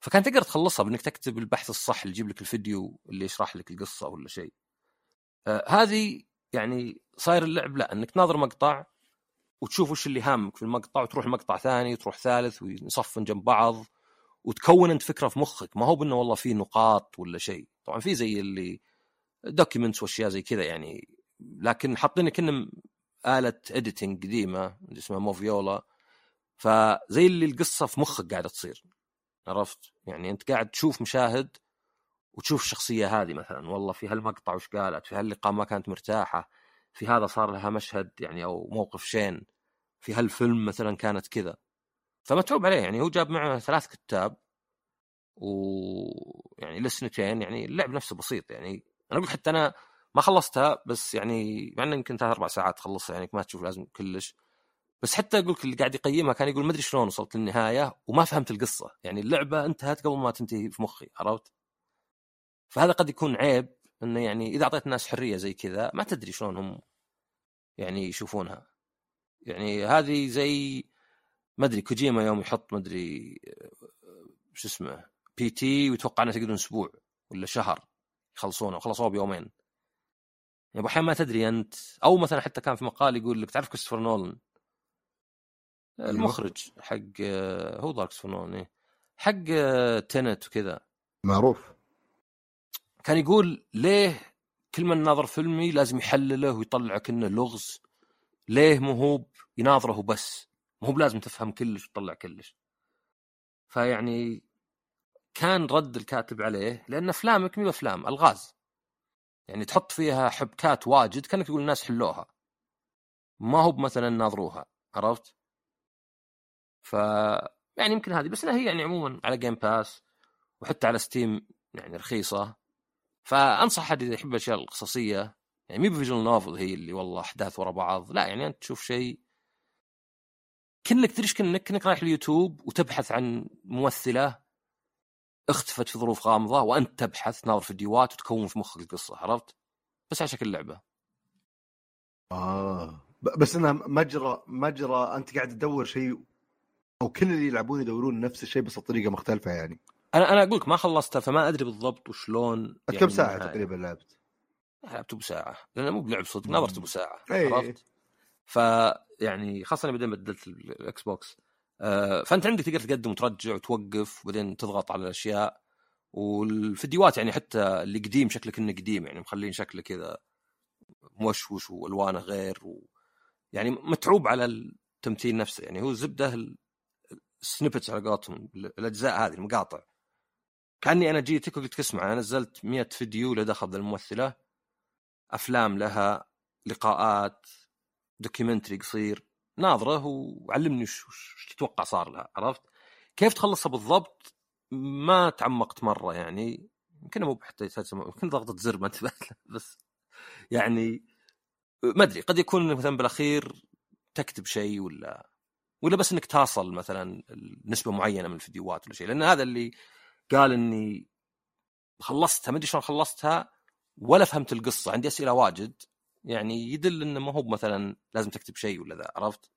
فكان تقدر تخلصها بإنك تكتب البحث الصح اللي يجيب لك الفيديو اللي يشرح لك القصة ولا شيء. آه، هذه يعني صاير اللعب لا إنك تناظر مقطع وتشوف وش اللي هامك في المقطع وتروح مقطع ثاني وتروح ثالث ويصفن جنب بعض. وتكون انت فكرة في مخك. ما هو بأنه والله في نقاط ولا شيء. طبعا في زي اللي documents وأشياء زي كذا يعني. لكن حاطين كنا آلة editing اللي اسمها Moviola فزي اللي القصة في مخك قاعدة تصير. عرفت؟ يعني أنت قاعد تشوف مشاهد وتشوف الشخصية هذه مثلا. والله في هالمقطع وش قالت؟ في هاللقاء ما كانت مرتاحة. في هذا صار لها مشهد يعني أو موقف شين. في هالفيلم مثلا كانت كذا. فمتعوب عليه يعني هو جاب معه ثلاث كتاب ويعني لسنتين يعني اللعب نفسه بسيط يعني أنا أقول حتى أنا ما خلصتها بس يعني مع إنه يمكن ثلاث أربع ساعات تخلصها يعني ما تشوف لازم كلش بس حتى أقول اللي قاعد يقيمها كان يقول ما أدري شلون وصلت للنهاية وما فهمت القصة يعني اللعبة انتهت قبل ما تنتهي في مخي عرفت؟ فهذا قد يكون عيب إنه يعني إذا أعطيت الناس حرية زي كذا ما تدري شلون هم يعني يشوفونها يعني هذه زي ما أدري كوجيما يوم يحط ما أدري شو اسمه بي تي ويتوقع إنه تقدرون أسبوع ولا شهر يخلصونه وخلصوه بيومين. يعني أحيانا ما تدري أنت؟ أو مثلا حتى كان في مقال يقول لك تعرف كريستوفر نولان؟ المخرج حق هو ذا كريستوفر نولان إيه. حق تنت وكذا. معروف. كان يقول ليه كل من ناظر فيلمي لازم يحلله ويطلع كأنه لغز؟ ليه مو هو يناظره بس؟ مو هو لازم تفهم كلش وتطلع كلش. فيعني كان رد الكاتب عليه لأن أفلامك مو أفلام ألغاز. يعني تحط فيها حبكات واجد كأنك تقول الناس حلوها. ما هو مثلا ناظروها عرفت؟ ف يعني يمكن هذه بس هي يعني عموما على Game Pass وحتى على Steam يعني رخيصة. فأنصح احد إذا يحب الأشياء القصصية يعني مي ب visual novel هي اللي والله أحداث ورا بعض. لا يعني أنت تشوف شيء كأنك تدري كانك كأنك رايح اليوتيوب وتبحث عن ممثلة اختفت في ظروف غامضة وأنت تبحث تناظر فيديوهات وتكون في مخك القصة عرفت؟ بس على شكل لعبة. آه بس انها مجرى مجرى أنت قاعد تدور شيء أو كل اللي يلعبون يدورون نفس الشيء بس بطريقة مختلفة يعني. أنا أنا أقول لك ما خلصتها فما أدري بالضبط وشلون يعني كم ساعه تقريبا لعبت؟ لعبت أبو ساعة لأنه مو بلعب صدق نظرت أبو ساعة أي. عرفت؟ ف يعني خاصة بعدين بدلت ال Xbox آه فأنت عندك تقدر تقدم وترجع وتوقف وبعدين تضغط على الأشياء. والفيديوهات يعني حتى اللي قديم شكله كانه قديم يعني مخلين شكله كذا موشوش وألوانه غير و... يعني متعوب على التمثيل نفسه. يعني هو الزبدة السنيبتس على قولتهم الأجزاء هذه المقاطع. كأني أنا جيتك وقلت اسمع أنا نزلت 100 فيديو له دخل الممثلة. أفلام لها لقاءات دوكيومنتري قصير ناظره وعلمني وش تتوقع صار لها عرفت؟ كيف تخلصها بالضبط ما تعمقت مرة يعني يمكن مو حتى يمكن ضغطة زر ما انتبهت بس يعني ما أدري قد يكون مثلا بالأخير تكتب شيء ولا ولا بس إنك تصل مثلا نسبة معينة من الفيديوهات ولا شيء لأن هذا اللي قال إني خلصتها ما أدري شلون خلصتها ولا فهمت القصة عندي أسئلة واجد يعني يدل إنه ما هو مثلا لازم تكتب شيء ولا ذا عرفت؟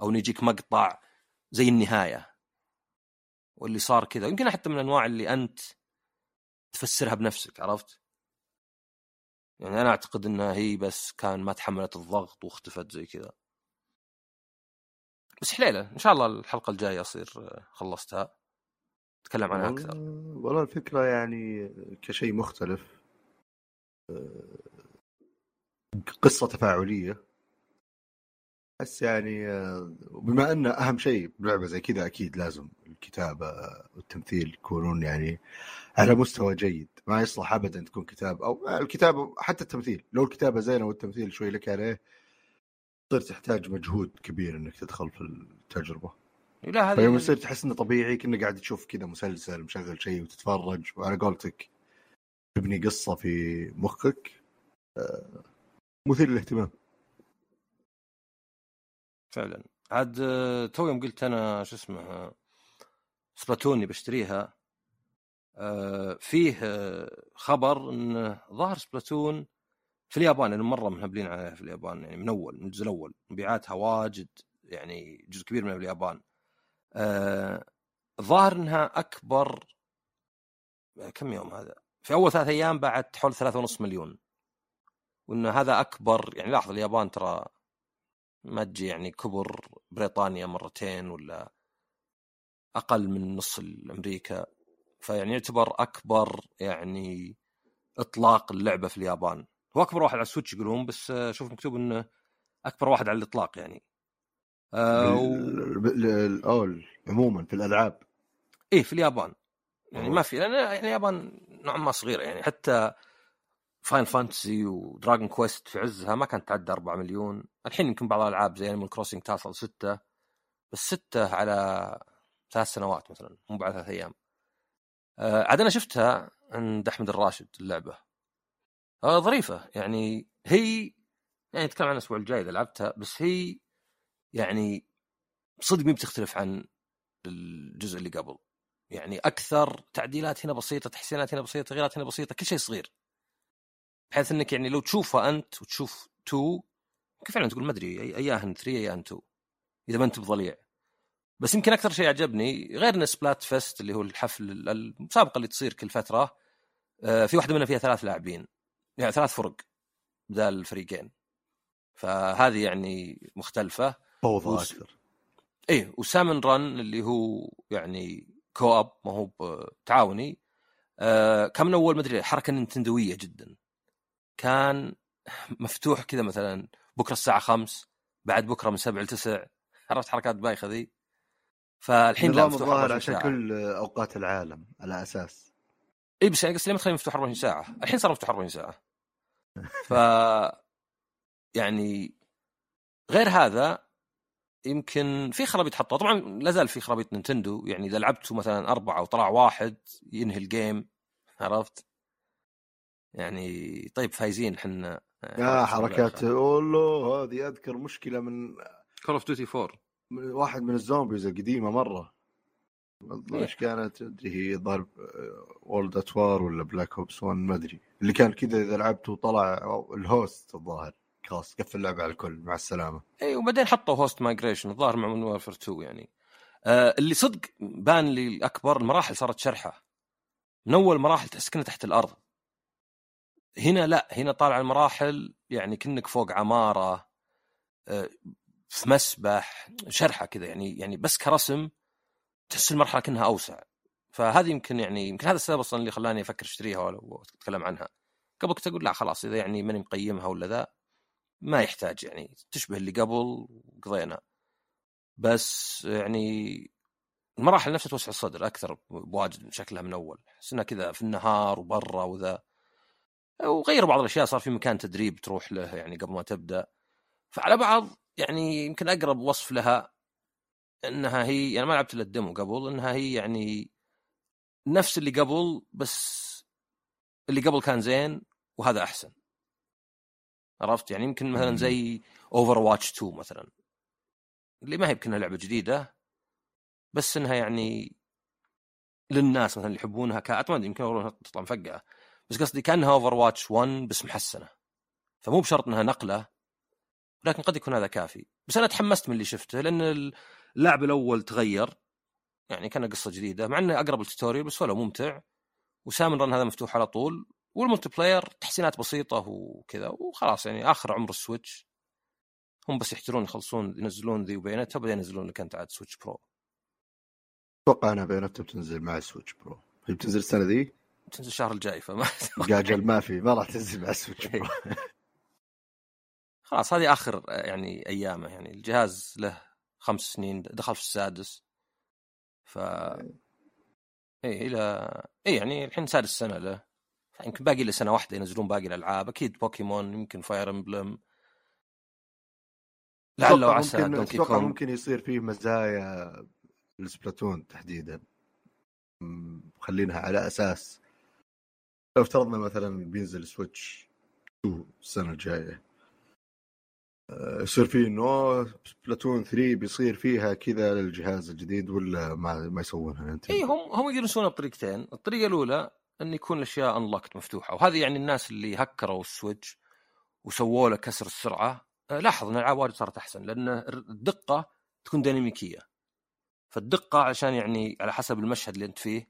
أو انه يجيك مقطع زي النهاية. واللي صار كذا. يمكن حتى من الأنواع اللي أنت تفسرها بنفسك عرفت؟ يعني أنا أعتقد انها هي بس كان ما تحملت الضغط واختفت زي كذا. بس حليلة إن شاء الله الحلقة الجاية أصير خلصتها. أتكلم عنها أكثر. والله الفكرة يعني كشيء مختلف. قصة تفاعلية. بس يعني بما أن أهم شيء بلعبة زي كذا أكيد لازم الكتابة والتمثيل يكونون يعني على مستوى جيد. ما يصلح ابدا تكون كتاب أو الكتابة حتى التمثيل. لو الكتابة زينة والتمثيل شوي لك عليه تصير تحتاج مجهود كبير إنك تدخل في التجربة. لا هذا فيوم يصير تحس إنه طبيعي كأنك قاعد تشوف كذا مسلسل مشغل شيء وتتفرج وعلى قولتك تبني قصة في مخك. آه، مثير للاهتمام. فعلا. عاد آه، تو يوم قلت أنا شو اسمه Splatoon 3 بشتريها آه، فيه خبر انه ظهر Splatoon في اليابان لأنه مرة مهبلين عليها في اليابان يعني من أول من الجزء الأول. مبيعاتها واجد يعني جزء كبير من اليابان. آه الظاهر إنها أكبر كم يوم هذا؟ في أول ثلاث أيام باعت حول ثلاثة ونص مليون. وان هذا أكبر يعني لاحظ اليابان ترى ما تجي يعني كبر بريطانيا مرتين ولا أقل من نص أمريكا. فيعني يعتبر أكبر يعني إطلاق اللعبة في اليابان. هو أكبر واحد على ال Switch يقولون بس شوف مكتوب إنه أكبر واحد على الإطلاق يعني. آه و... عموما في الألعاب. إيه في اليابان. يعني ما في لأن يعني اليابان نوعا ما صغيرة يعني. حتى Final Fantasy و Dragon Quest في عزها ما كانت تعدى 4 مليون. الحين يمكن بعض الألعاب زي Animal Crossing تصل 6 بس 6 على ثلاث سنوات مثلا مو بعد ثلاث أيام. آه عاد أنا شفتها عند أحمد الراشد اللعبة. آه ظريفة. يعني هي يعني نتكلم عن الأسبوع الجاي إذا لعبتها بس هي يعني صدق مي بتختلف عن الجزء اللي قبل. يعني أكثر تعديلات هنا بسيطة تحسينات هنا بسيطة تغييرات هنا بسيطة كل شيء صغير. بحيث إنك يعني لو تشوفها أنت وتشوف 2 كيف فعلا تقول ما أدري اياهن 3 اياهن 2 إذا ما أنت بضليع. بس يمكن أكثر شيء عجبني غير إن Splatfest اللي هو الحفل المسابقه اللي تصير كل فترة آه، في واحدة منها فيها ثلاث لاعبين يعني ثلاث فرق بدال الفريقين فهذه يعني مختلفة. فوضى وس... أكثر. إيه و Salmon Run اللي هو يعني co-op ما هو تعاوني آه كان من أول مدري حركة نينتندوية جدا. كان مفتوح كذا مثلا بكرة الساعة 5 بعد بكرة من 7 ل 9 عرفت حركات بايخة ذي؟ فالحين لا مفتوح الظاهر عشان كل أوقات العالم على أساس. إي بس يعني قصدي لما تخليه مفتوح 24 ساعة؟ الحين صار مفتوح 24 ساعة. ف يعني غير هذا يمكن في خرابيط حطوها. طبعا لا زال في خرابيط Nintendo يعني إذا لعبتوا مثلا أربعة وطلع واحد ينهي ال game عرفت؟ يعني طيب فايزين إحنا يا حركات. والله هذه أذكر مشكلة من Call of Duty 4 من واحد من ال zombies القديمة مرة. إيه. إيش كانت؟ ادري هي ضرب World at War ولا Black Ops 1 ما أدري. اللي كان كذا إذا لعبت وطلع ال host الظاهر. خلاص قفل اللعبة على الكل. مع السلامة. اي وبعدين حطوا host migration الظاهر مع Modern Warfare 2 يعني. آه اللي صدق بان لي الاكبر المراحل صارت شرحة. من أول مراحل تحس كنا تحت الأرض. هنا لا هنا طالع المراحل يعني كنك فوق عمارة آه، في مسبح شرحة كذا يعني يعني بس كرسم تحس المرحلة كأنها أوسع. فهذه يمكن يعني يمكن هذا السبب أصلا اللي خلاني أفكر اشتريها ولا اتكلم عنها. قبل كنت أقول لا خلاص إذا يعني ماني مقيمها ولا ذا ما يحتاج يعني تشبه اللي قبل وقضينا. بس يعني المراحل نفسها توسع الصدر أكثر بواجد من شكلها من أول. احس انها كذا في النهار وبرا وذا. وغيروا بعض الأشياء صار في مكان تدريب تروح له يعني قبل ما تبدأ. فعلى بعض يعني يمكن أقرب وصف لها إنها هي يعني ما لعبت إلا ال demo قبل إنها هي يعني نفس اللي قبل بس اللي قبل كان زين وهذا أحسن. عرفت؟ يعني يمكن مثلا زي Overwatch 2 مثلا. اللي ما هي يمكنها لعبة جديدة بس إنها يعني للناس مثلا اللي يحبونها كات ما ادري يمكن تطلع مفقعة. بس قصدي كأنها Overwatch 1 بس محسنة. فمو بشرط إنها نقلة لكن قد يكون هذا كافي. بس أنا تحمست من اللي شفته لأن اللعب الأول تغير. يعني كان قصة جديدة مع إنه أقرب لل tutorial بس ولا ممتع. و Salmon Run هذا مفتوح على طول. وال multiplayer تحسينات بسيطة وكذا وخلاص يعني آخر عمر ال Switch. هم بس يحترون يخلصون ينزلون ذي و Bayonetta وبعدين ينزلون لك أنت عاد Switch Pro. أتوقع أنها Bayonetta بتنزل مع ال Switch Pro. هي بتنزل السنة ذي؟ تنزل الشهر الجاي فما جاجل ما في ما راح تنزل مع ال Switch خلاص هذه آخر يعني أيامه. يعني الجهاز له خمس سنين دخل في السادس. ف إيه إلى إيه يعني الحين سادس سنة له. يمكن باقي له سنة واحدة ينزلون باقي الألعاب. أكيد بوكيمون يمكن Fire Emblem. لعل وعسى ممكن دونكي كونغ. ممكن يصير فيه مزايا السبلاتون تحديدا. مخلينها على أساس. لو افترضنا مثلا بينزل سويتش 2 السنة الجاية. آه، يصير فيه إنه سبلاتون 3 بيصير فيها كذا للجهاز الجديد ولا ما ما يسوونها أنت؟ إي هم هم يدرسونها بطريقتين، الطريقة الأولى إن يكون الأشياء unlocked مفتوحة وهذه يعني الناس اللي هكروا السويتش وسووا له كسر السرعة. آه، لاحظ إن الألعاب واجد صارت أحسن لأن الدقة تكون ديناميكية. فالدقة عشان يعني على حسب المشهد اللي أنت فيه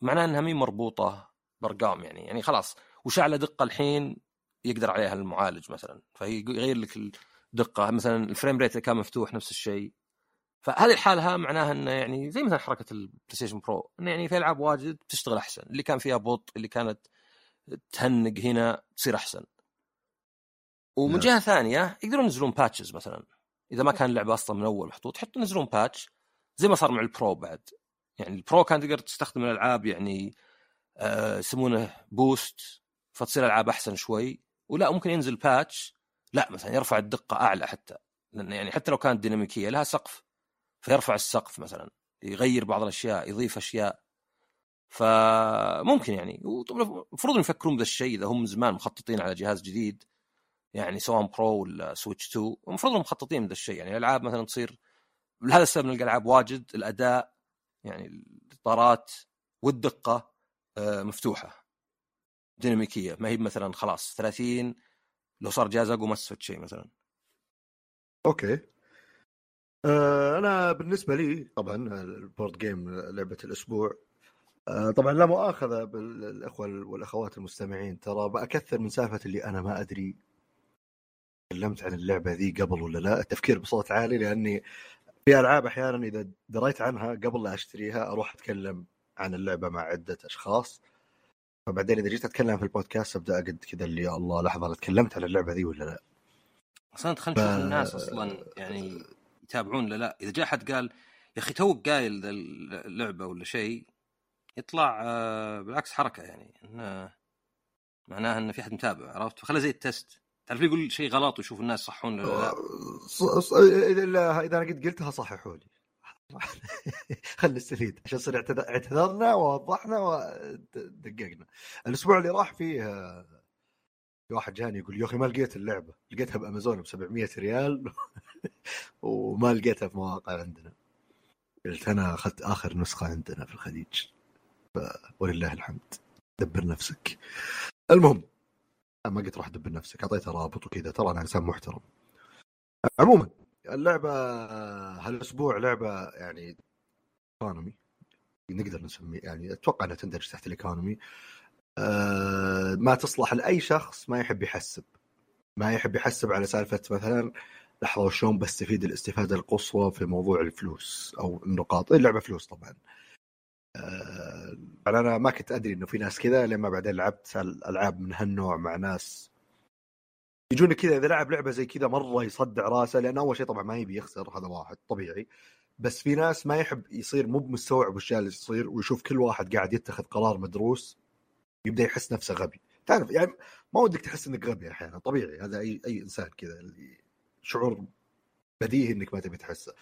معناه إنها مي مربوطة بأرقام يعني. يعني خلاص وش أعلى دقة الحين يقدر عليها المعالج مثلا؟ فهي يغير لك الدقة. مثلا ال frame rate كان مفتوح نفس الشيء. فهذه الحالة معناها إنه يعني زي مثلا حركة البلاي ستيشن برو إنه يعني في ألعاب واجد تشتغل أحسن. اللي كان فيها بطء اللي كانت تهنق هنا تصير أحسن. ومن نعم. جهة ثانية يقدرون ينزلون patches مثلا. إذا ما كان اللعبة أصلا من أول محطوط حتى ينزلون باتش زي ما صار مع البرو بعد. يعني البرو كان تقدر تستخدم الألعاب يعني يسمونه boost فتصير ألعاب أحسن شوي. ولا ممكن ينزل patch لا مثلا يرفع الدقة أعلى حتى. لأن يعني حتى لو كانت ديناميكية لها سقف. فيرفع السقف مثلا. يغير بعض الأشياء يضيف أشياء. فممكن يعني. المفروض يفكرون بهذا الشيء إذا هم زمان مخططين على جهاز جديد. يعني سواء برو ولا سويتش 2 المفروض مخططين لهذا الشيء. يعني الألعاب مثلا تصير لهذا السبب نلقى ألعاب واجد. الأداء يعني الإطارات والدقة. آه، مفتوحة. ديناميكية. ما هي مثلا خلاص 30 لو صار جهاز أقوى ما استفدت شيء مثلا. okay. آه أنا بالنسبة لي طبعا ال board game لعبة الأسبوع. آه طبعا لا مؤاخذة بالإخوة والأخوات المستمعين ترى بأكثر من سالفة اللي أنا ما أدري تكلمت عن اللعبة ذي قبل ولا لا. التفكير بصوت عالي لأني في ألعاب أحيانا إذا دريت عنها قبل لا أشتريها أروح أتكلم عن اللعبة مع عدة أشخاص. فبعدين إذا جيت أتكلم في البودكاست أبدأ أقد كذا اللي يا الله لحظة أنا تكلمت عن اللعبة ذي ولا لا؟ أصلا خلينا نشوف ف... الناس أصلا يعني يتابعون لا لا. إذا جاء حد قال يا أخي توك قايل ذا اللعبة ولا شيء يطلع آه، بالعكس حركة يعني. انه معناها انه في احد متابع عرفت؟ فخلها زي التست. تعرف يقول شيء غلط ويشوف الناس صحون ولا لا؟ ص- إذا إذا أنا قد قلتها صححوا لي. خلينا نستفيد عشان اعتذ- اعتذرنا ووضحنا ودققنا. الأسبوع اللي راح فيه في واحد جاني يقول يا أخي ما لقيت اللعبة. لقيتها بأمازون ب 700 ريال وما لقيتها في مواقع عندنا. قلت أنا أخذت آخر نسخة عندنا في الخليج. ف... ولله الحمد. دبر نفسك. المهم ما قلت راح دبر نفسك. أعطيته رابط وكذا. ترى أنا إنسان محترم. عموما اللعبة هالأسبوع لعبة يعني ايكونومي نقدر نسميه يعني أتوقع إنها تندرج تحت الايكونومي آه ما تصلح لأي شخص ما يحب يحسب. ما يحب يحسب على سالفة مثلا لحظة شلون بستفيد الاستفادة القصوى في موضوع الفلوس أو النقاط. اللعبة فلوس طبعا. آه أنا ما كنت أدري إنه في ناس كذا لما بعدين لعبت الالعاب من هالنوع مع ناس يجونك كذا إذا لعب لعبة زي كذا مرة يصدع راسه لأن أول شيء طبعا ما يبي يخسر هذا واحد طبيعي. بس في ناس ما يحب يصير مو بمستوعب الاشياء اللي تصير ويشوف كل واحد قاعد يتخذ قرار مدروس يبدأ يحس نفسه غبي. تعرف يعني ما ودك تحس إنك غبي أحيانا طبيعي هذا أي أي إنسان كذا شعور بديهي إنك ما تبي تحسه.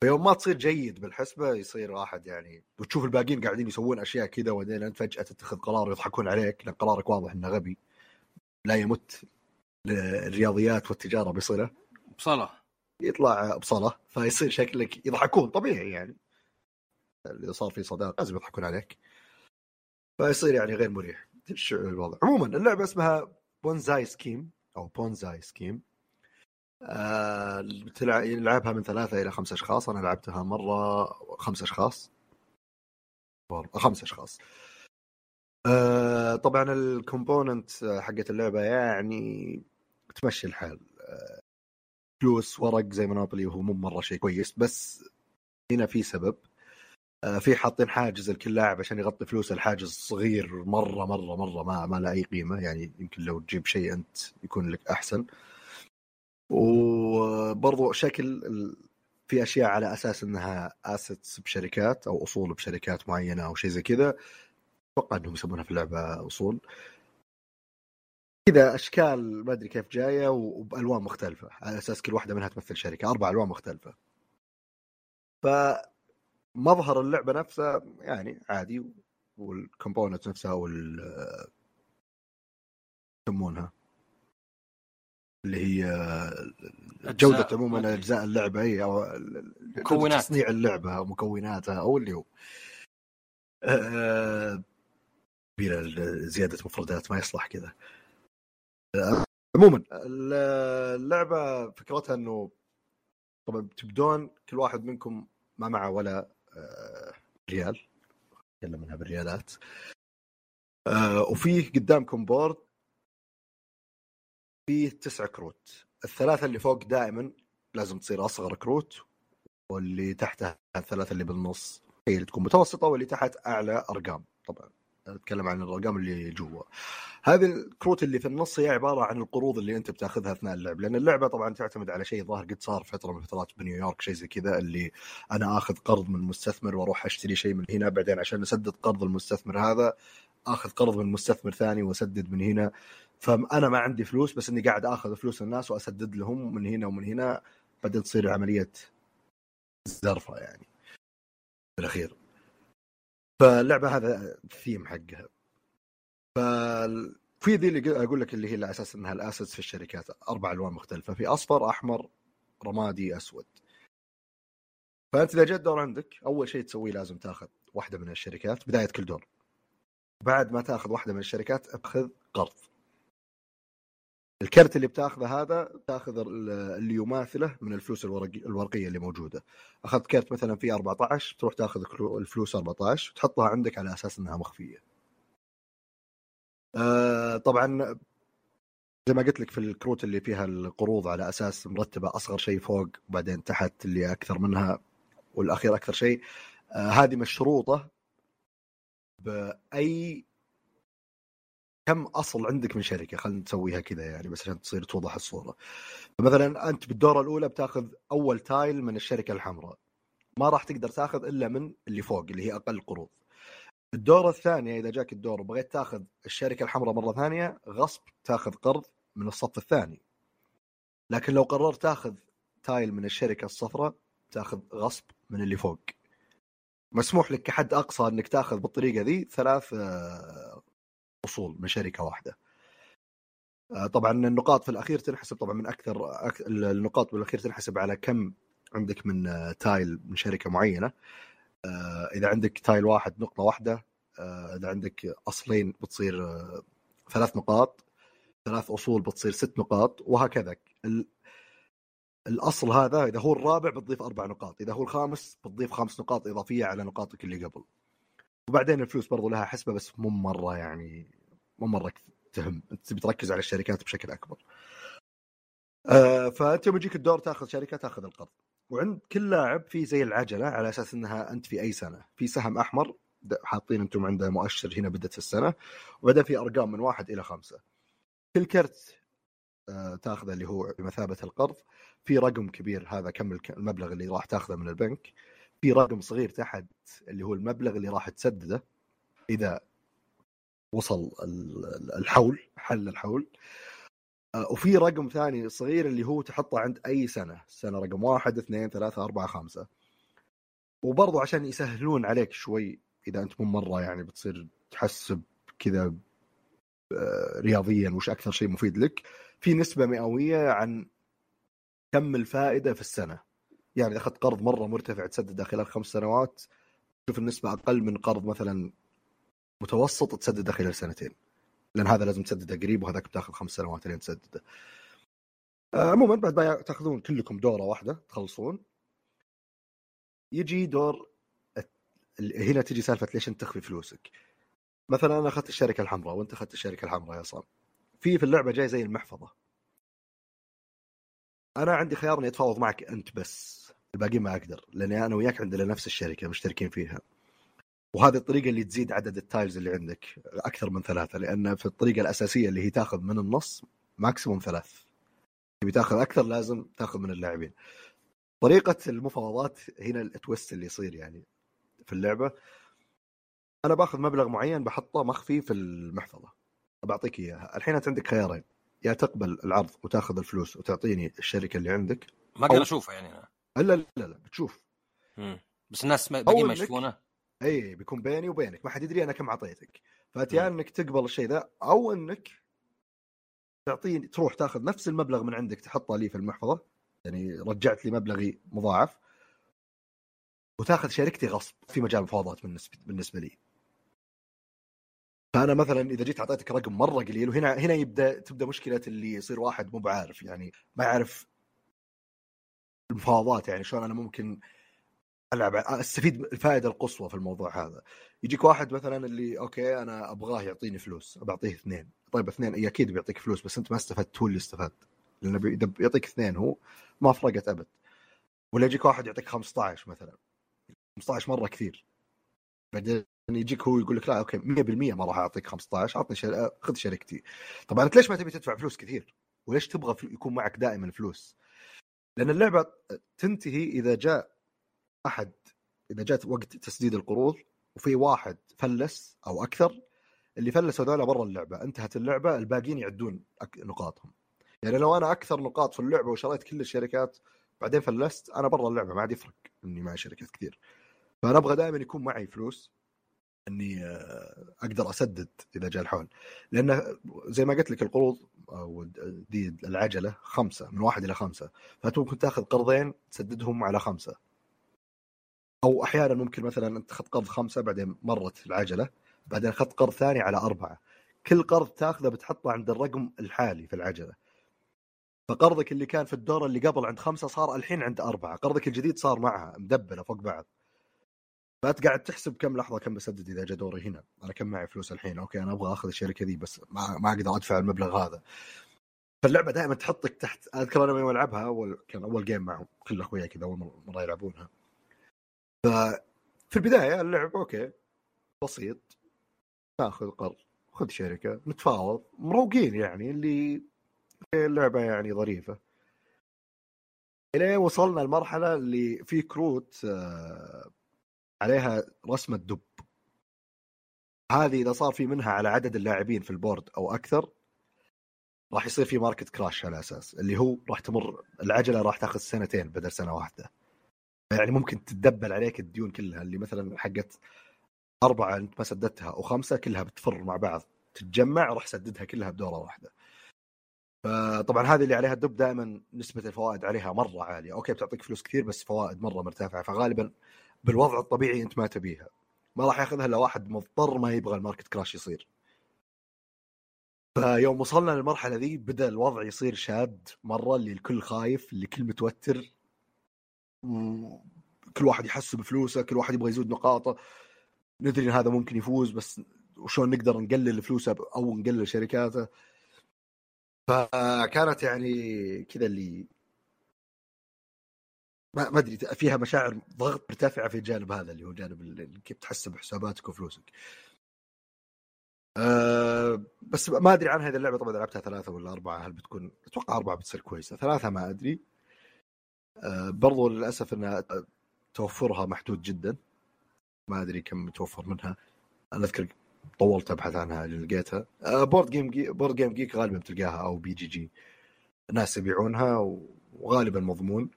فيوم ما تصير جيد بالحسبة يصير واحد يعني وتشوف الباقيين قاعدين يسوون أشياء كذا وبعدين أنت فجأة تتخذ قرار ويضحكون عليك لأن قرارك واضح إنه غبي لا يمت. الرياضيات والتجارة بصله بصلة. يطلع بصلة فيصير شكلك يضحكون طبيعي يعني. اللي صار في صداقه لازم يضحكون عليك. فيصير يعني غير مريح. إيش الوضع. عموما اللعبة اسمها Ponzi Scheme أو Ponzi Scheme. آه يلعبها من ثلاثة إلى خمسة أشخاص. أنا لعبتها مرة خمسة أشخاص. خمسة أشخاص. آه طبعا ال component حقت اللعبة يعني تمشي الحال. آه فلوس ورق زي مونوبولي وهو مو مرة شيء كويس بس هنا في سبب. آه في حاطين حاجز لكل لاعب عشان يغطي فلوس الحاجز صغير مرة مرة مرة ما ما له أي قيمة يعني يمكن لو تجيب شيء أنت يكون لك أحسن. وبرضو شكل في أشياء على أساس إنها اسيتس بشركات أو أصول بشركات معينة أو شيء زي كذا. أتوقع إنهم يسمونها في اللعبة أصول كذا أشكال ما أدري كيف جاية وبألوان مختلفة على أساس كل واحدة منها تمثل شركة أربع ألوان مختلفة فمظهر اللعبة نفسها يعني عادي والكومبوننت نفسها وال يسمونها اللي هي جودة عموما. أجزاء اللعبة هي أو مكونات. تصنيع اللعبة أو مكوناتها أو اللي هو آه، بلا زيادة مفردات ما يصلح كذا. عموما اللعبة فكرتها إنه طبعا تبدون كل واحد منكم ما معه ولا آه، ريال. نتكلم منها بالريالات. آه، وفيه قدامكم board. فيه تسع كروت. الثلاثة اللي فوق دائما لازم تصير أصغر كروت واللي تحتها الثلاثة اللي بالنص هي اللي تكون متوسطة واللي تحت أعلى أرقام طبعا. أتكلم عن الأرقام اللي جوا. هذه الكروت اللي في النص هي عبارة عن القروض اللي أنت بتأخذها أثناء اللعب لأن اللعبة طبعا تعتمد على شيء ظاهر قد صار فترة من فترات بنيويورك شيء زي كذا اللي أنا آخذ قرض من مستثمر وأروح أشتري شيء من هنا بعدين عشان أسدد قرض المستثمر هذا آخذ قرض من مستثمر ثاني وأسدد من هنا. فانا ما عندي فلوس بس إني قاعد آخذ فلوس الناس وأسدد لهم من هنا ومن هنا بعدين تصير عملية زرفة يعني. بالأخير. فاللعبة هذا الثيم حقها. ف في ذي اللي أقول لك اللي هي على أساس إنها الاسيتس في الشركات أربع ألوان مختلفة في أصفر أحمر رمادي أسود. فأنت إذا جاء الدور عندك أول شيء تسويه لازم تاخذ واحدة من الشركات بداية كل دور. بعد ما تاخذ واحدة من الشركات اخذ قرض. الكرت اللي بتاخذه هذا تاخذ ال- اللي يماثله من الفلوس الورقي الورقية اللي موجودة. أخذت كرت مثلا فيه 14 تروح تاخذ الفلوس 14 وتحطها عندك على أساس إنها مخفية. آه طبعا زي ما قلت لك في الكروت اللي فيها القروض على أساس مرتبة أصغر شيء فوق وبعدين تحت اللي أكثر منها والأخير أكثر شيء. آه هذه مشروطة بأي كم أصل عندك من شركة؟ خلينا نسويها كذا يعني بس عشان تصير توضح الصورة. فمثلا أنت بالدورة الأولى بتأخذ أول tile من الشركة الحمراء. ما راح تقدر تأخذ إلا من اللي فوق اللي هي أقل قروض. الدورة الثانية إذا جاك الدور وبغيت تأخذ الشركة الحمراء مرة ثانية غصب تأخذ قرض من الصف الثاني. لكن لو قررت تأخذ tile من الشركة الصفراء تأخذ غصب من اللي فوق. مسموح لك كحد أقصى إنك تأخذ بالطريقة ذي ثلاث آه، اصول من شركه واحدة. آه، طبعا النقاط في الأخير تنحسب طبعا من أكثر النقاط بالاخير تنحسب على كم عندك من آه، tile من شركه معينة. آه، إذا عندك tile واحد نقطة واحدة إذا عندك أصلين بتصير ثلاث نقاط ثلاث أصول بتصير ست نقاط وهكذا. ال- الأصل هذا إذا هو الرابع بتضيف أربع نقاط إذا هو الخامس بتضيف خمس نقاط إضافية على نقاطك اللي قبل. وبعدين الفلوس برضو لها حسبة بس مو مرة يعني مو مرة تهم انت تبي تركز على الشركات بشكل أكبر. آه فأنت يوم يجيك الدور تأخذ شركة تأخذ القرض. وعند كل لاعب في زي العجلة على أساس إنها أنت في أي سنة. في سهم أحمر حاطين أنتم عنده مؤشر هنا بدت السنة وبعدين في أرقام من واحد إلى خمسة. كل كرت آه، تأخذه اللي هو بمثابة القرض. في رقم كبير هذا كم المبلغ اللي راح تأخذه من البنك. في رقم صغير تحت اللي هو المبلغ اللي راح تسدده إذا وصل ال- الحول حل الحول. آه، وفي رقم ثاني صغير اللي هو تحطه عند أي سنة سنة رقم واحد اثنين ثلاثة أربعة خمسة. وبرضو عشان يسهلون عليك شوي إذا أنت مو مرة يعني بتصير تحسب كذا آه، رياضيا وش أكثر شيء مفيد لك في نسبة مئوية عن كم الفائدة في السنة. يعني أخذت قرض مرة مرتفع تسدده خلال خمس سنوات شوف النسبة أقل من قرض مثلا متوسط تسدده خلال سنتين. لأن هذا لازم تسدده قريب وهذاك بتاخذ خمس سنوات لين تسدده. آه، عموما بعد ما تأخذون كلكم دورة واحدة تخلصون يجي دور هنا تجي سالفة ليش أنت تخفي فلوسك. مثلا أنا أخذت الشركة الحمراء وأنت أخذت الشركة الحمراء يا صام في في اللعبة جاي زي المحفظة. أنا عندي خيار إني أتفاوض معك أنت بس. الباقي ما أقدر لأني أنا وياك عندنا نفس الشركة مشتركين فيها. وهذه الطريقة اللي تزيد عدد ال tiles اللي عندك أكثر من ثلاثة لأن في الطريقة الأساسية اللي هي تأخذ من النص maximum ثلاث. تبي تأخذ أكثر لازم تأخذ من اللاعبين. طريقة المفاوضات هنا ال twist اللي يصير يعني في اللعبة. أنا باخذ مبلغ معين بحطه مخفي في المحفظة. بعطيك إياها. الحين أنت عندك خيارين. يا تقبل العرض وتأخذ الفلوس وتعطيني الشركة اللي عندك ما أقدر أو- أشوفه يعني أنا. لا لا لا, لا بتشوف. مم. بس الناس ما- باقيين ما يشوفونه اي بيكون بيني وبينك. ما حد يدري أنا كم اعطيتك فانت يا إنك تقبل الشيء ذا أو إنك تعطيني تروح تاخذ نفس المبلغ من عندك تحطه لي في المحفظة. يعني رجعت لي مبلغي مضاعف. وتاخذ شركتي غصب في مجال مفاوضات بالنسبة بالنسبة لي. فأنا مثلا إذا جيت أعطيتك رقم مرة قليل وهنا هنا يبدا تبدأ مشكلة اللي يصير واحد مو بعارف. يعني ما يعرف المفاوضات يعني شلون أنا ممكن ألعب أستفيد الفائدة القصوى في الموضوع هذا. يجيك واحد مثلا اللي أوكي أنا أبغاه يعطيني فلوس بعطيه اثنين. طيب اثنين أكيد بيعطيك فلوس بس أنت ما استفدت هو اللي استفاد لأنه بيعطيك اثنين هو ما فرقت أبد. ولا يجيك واحد يعطيك 15 مثلا. 15 مرة كثير. بعدين يجيك هو يقول لك لا أوكي 100% ما راح أعطيك 15 أعطني. خذ شركتي. طبعا أنت ليش ما تبي تدفع فلوس كثير؟ وليش تبغى. يكون معك دائما فلوس؟ لأن اللعبة تنتهي إذا جاء أحد إذا جات وقت تسديد القروض وفي واحد فلس أو أكثر اللي فلسوا هذول برا اللعبة انتهت اللعبة الباقيين يعدون نقاطهم. يعني لو أنا أكثر نقاط في اللعبة وشريت كل الشركات بعدين فلست أنا برا اللعبة ما عاد يفرق إني معي شركات كثير. فأنا أبغى دائما يكون معي فلوس إني آه، أقدر أسدد اذا جاء الحول. لأن زي ما قلت لك القروض أو دي العجلة خمسة من واحد إلى خمسة. فأنت ممكن تأخذ قرضين تسددهم على خمسة. أو أحيانا ممكن مثلا أنت أخذت قرض خمسة بعدين مرت العجلة بعدين أخذت قرض ثاني على أربعة. كل قرض تأخذه بتحطه عند الرقم الحالي في العجلة. فقرضك اللي كان في الدور اللي قبل عند خمسة صار الحين عند أربعة. قرضك الجديد صار معها مدبلة فوق بعض. فانت قاعد تحسب كم لحظة كم بسدد إذا جاء دوري هنا. أنا كم معي فلوس الحين؟ okay أنا أبغى آخذ الشركة ذي بس ما, ما أقدر أدفع المبلغ هذا. فاللعبة دائما تحطك تحت أذكر أنا يوم ألعبها أول كان أول game معهم كل اخوياي كذا أول مره يلعبونها. ففي البداية اللعب okay بسيط. تاخذ قرض خذ شركة نتفاوض. مروقين يعني اللي اللعبة يعني ظريفة. إلين وصلنا المرحلة اللي في كروت آه، عليها رسمة دب. هذه إذا صار في منها على عدد اللاعبين في ال board أو أكثر راح يصير في market crash على أساس اللي هو راح تمر العجلة راح تاخذ سنتين بدل سنة واحدة. يعني ممكن تتدبل عليك الديون كلها اللي مثلا حقت أربعة أنت ما سددتها وخمسه كلها بتفر مع بعض تتجمع راح سددها كلها بدورة واحدة. فطبعا هذه اللي عليها الدب دائما نسبة الفوائد عليها مرة عالية. okay بتعطيك فلوس كثير بس فوائد مرة مرتفعة. فغالبا بالوضع الطبيعي انت ما تبيها. ما راح ياخذها إلا واحد مضطر ما يبغى ال market crash يصير. فيوم وصلنا للمرحلة ذي بدأ الوضع يصير شاد مرة اللي الكل خايف اللي الكل متوتر. كل واحد يحس بفلوسه كل واحد يبغى يزود نقاطه. ندري إن هذا ممكن يفوز بس وشلون نقدر نقلل فلوسه أو نقلل شركاته. فكانت يعني كذا اللي ما أدري فيها مشاعر ضغط مرتفعة في الجانب هذا اللي هو جانب كيف تحسب حساباتك وفلوسك. أه بس ما أدري عن هذه اللعبة طبعا لعبتها ثلاثة ولا أربعة هل بتكون؟ أتوقع أربعة بتصير كويسة. ثلاثة ما أدري. أه برضو للأسف إن توفرها محدود جدا. ما أدري كم متوفر منها. أنا أذكر طولت أبحث عنها لقيتها. أه board game g board game geek غالبا بتلقاها أو BGG. ناس يبيعونها وغالبا مضمون.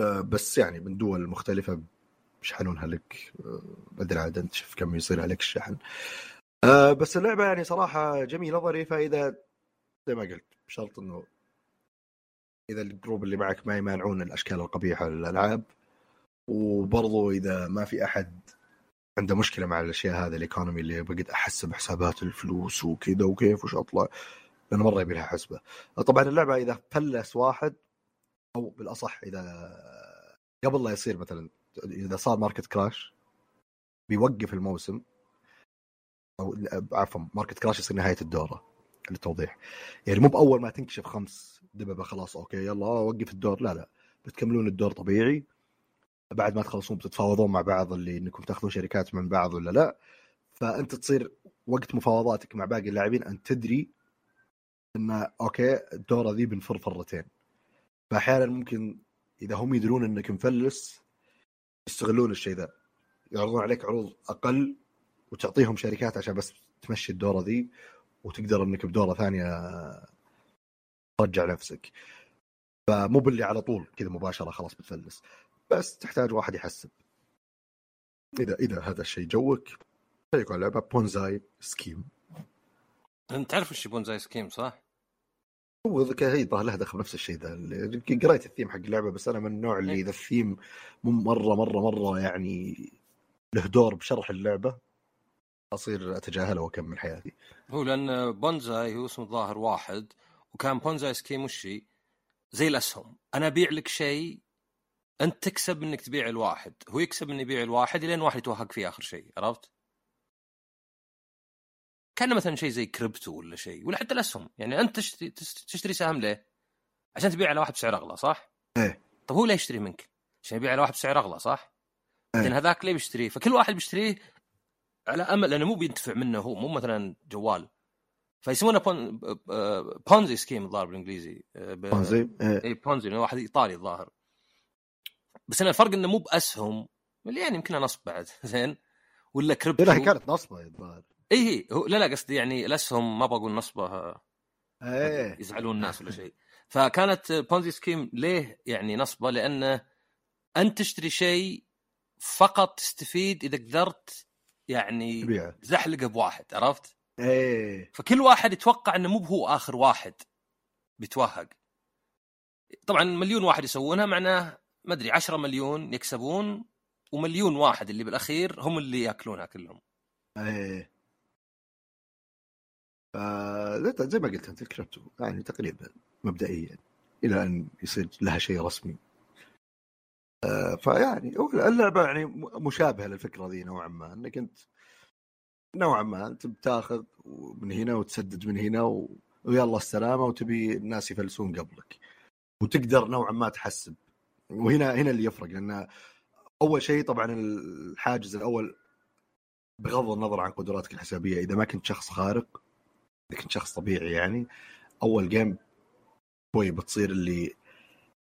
بس يعني من دول مختلفة يشحنونها لك. ما أدري عاد أنت شوف كم يصير عليك الشحن. أه بس اللعبة يعني صراحة جميلة ظريفة. إذا زي ما قلت بشرط إنه إذا ال group اللي معك ما يمانعون الأشكال القبيحة للألعاب. وبرضو إذا ما في أحد عنده مشكلة مع الأشياء هذه ال economy اللي بقعد أحسب حسابات الفلوس وكذا وكيف وش أطلع لأنه مرة يبي لها حسبة. طبعا اللعبة إذا فلس واحد أو بالأصح إذا قبل لا يصير مثلا إذا صار market crash بيوقف الموسم أو عفوا market crash يصير نهاية الدورة للتوضيح. يعني مو بأول ما تنكشف خمس دببه خلاص okay يلا وقف الدور لا لا بتكملون الدور طبيعي. بعد ما تخلصون بتتفاوضون مع بعض اللي إنكم تأخذون شركات من بعض ولا لا. فأنت تصير وقت مفاوضاتك مع باقي اللاعبين أن تدري إن okay الدورة ذي بنفر فرتين. فأحيانا ممكن إذا هم يدرون إنك مفلس يستغلون الشيء ذا. يعرضون عليك عروض أقل وتعطيهم شركات عشان بس تمشي الدورة ذي وتقدر إنك بدورة ثانية ترجع نفسك. فمو باللي على طول كذا مباشرة خلاص بتفلس. بس تحتاج واحد يحسب. إذا إذا هذا الشيء جوك شيكوا على لعبة Ponzi scheme. أنت تعرف وش Ponzi scheme صح؟ هو هي لها دخل نفس الشيء ذا. قريت الثيم حق اللعبة بس أنا من النوع اللي إذا الثيم مو مرة مرة مرة يعني له دور بشرح اللعبة أصير أتجاهله وأكمل حياتي. هو لأن بونزاي هو اسمه الظاهر واحد وكان Ponzi scheme وش زي الأسهم. أنا أبيع لك شيء أنت تكسب إنك تبيع الواحد. هو يكسب إنه يبيع الواحد لين واحد يتوهق فيه آخر شيء عرفت؟ كان مثلا شيء زي كريبتو ولا شيء ولا حتى الأسهم. يعني أنت تشتري, تشتري سهم ليه؟ عشان تبيع على واحد بسعر أغلى صح؟ إيه. طب هو ليه يشتري منك؟ عشان يبيع على واحد بسعر أغلى صح؟ بعدين هذاك ليه بيشتريه؟ فكل واحد بيشتريه على أمل لأنه مو بينتفع منه هو مو مثلا جوال. فيسمونه Pon... Ponzi scheme الظاهر بالإنجليزي. بونزي اي إيه. بونزي واحد إيطالي الظاهر. بس أنا الفرق إنه مو بأسهم اللي يعني يمكنها نصب بعد زين؟ ولا كريبتو لا كانت نصبة الظاهر. اي هي هو لا لا قصدي يعني الأسهم ما بقول نصبة إيه. يزعلون الناس ولا شيء. فكانت بونزي سكيم ليه يعني نصبة؟ لأنه انت تشتري شيء فقط تستفيد إذا قدرت يعني زحلقه بواحد عرفت؟ إيه. فكل واحد يتوقع إنه مو هو آخر واحد بيتوهق. طبعا مليون واحد يسوونها معناه ما أدري 10 مليون يكسبون ومليون واحد اللي بالأخير هم اللي يأكلونها كلهم. إيه. زي ما قلت أنت الكريبتو يعني تقريبا مبدئيا إلى أن يصير لها شيء رسمي. آه فيعني اللعبة يعني مشابهة للفكرة ذي نوعا ما إنك أنت نوعا ما أنت بتاخذ من هنا وتسدد من هنا. ويلا السلامة وتبي الناس يفلسون قبلك. وتقدر نوعا ما تحسب. وهنا هنا اللي يفرق لأن أول شيء طبعا الحاجز الأول بغض النظر عن قدراتك الحسابية. إذا ما كنت شخص خارق اذا كنت شخص طبيعي يعني. أول game شوي بتصير اللي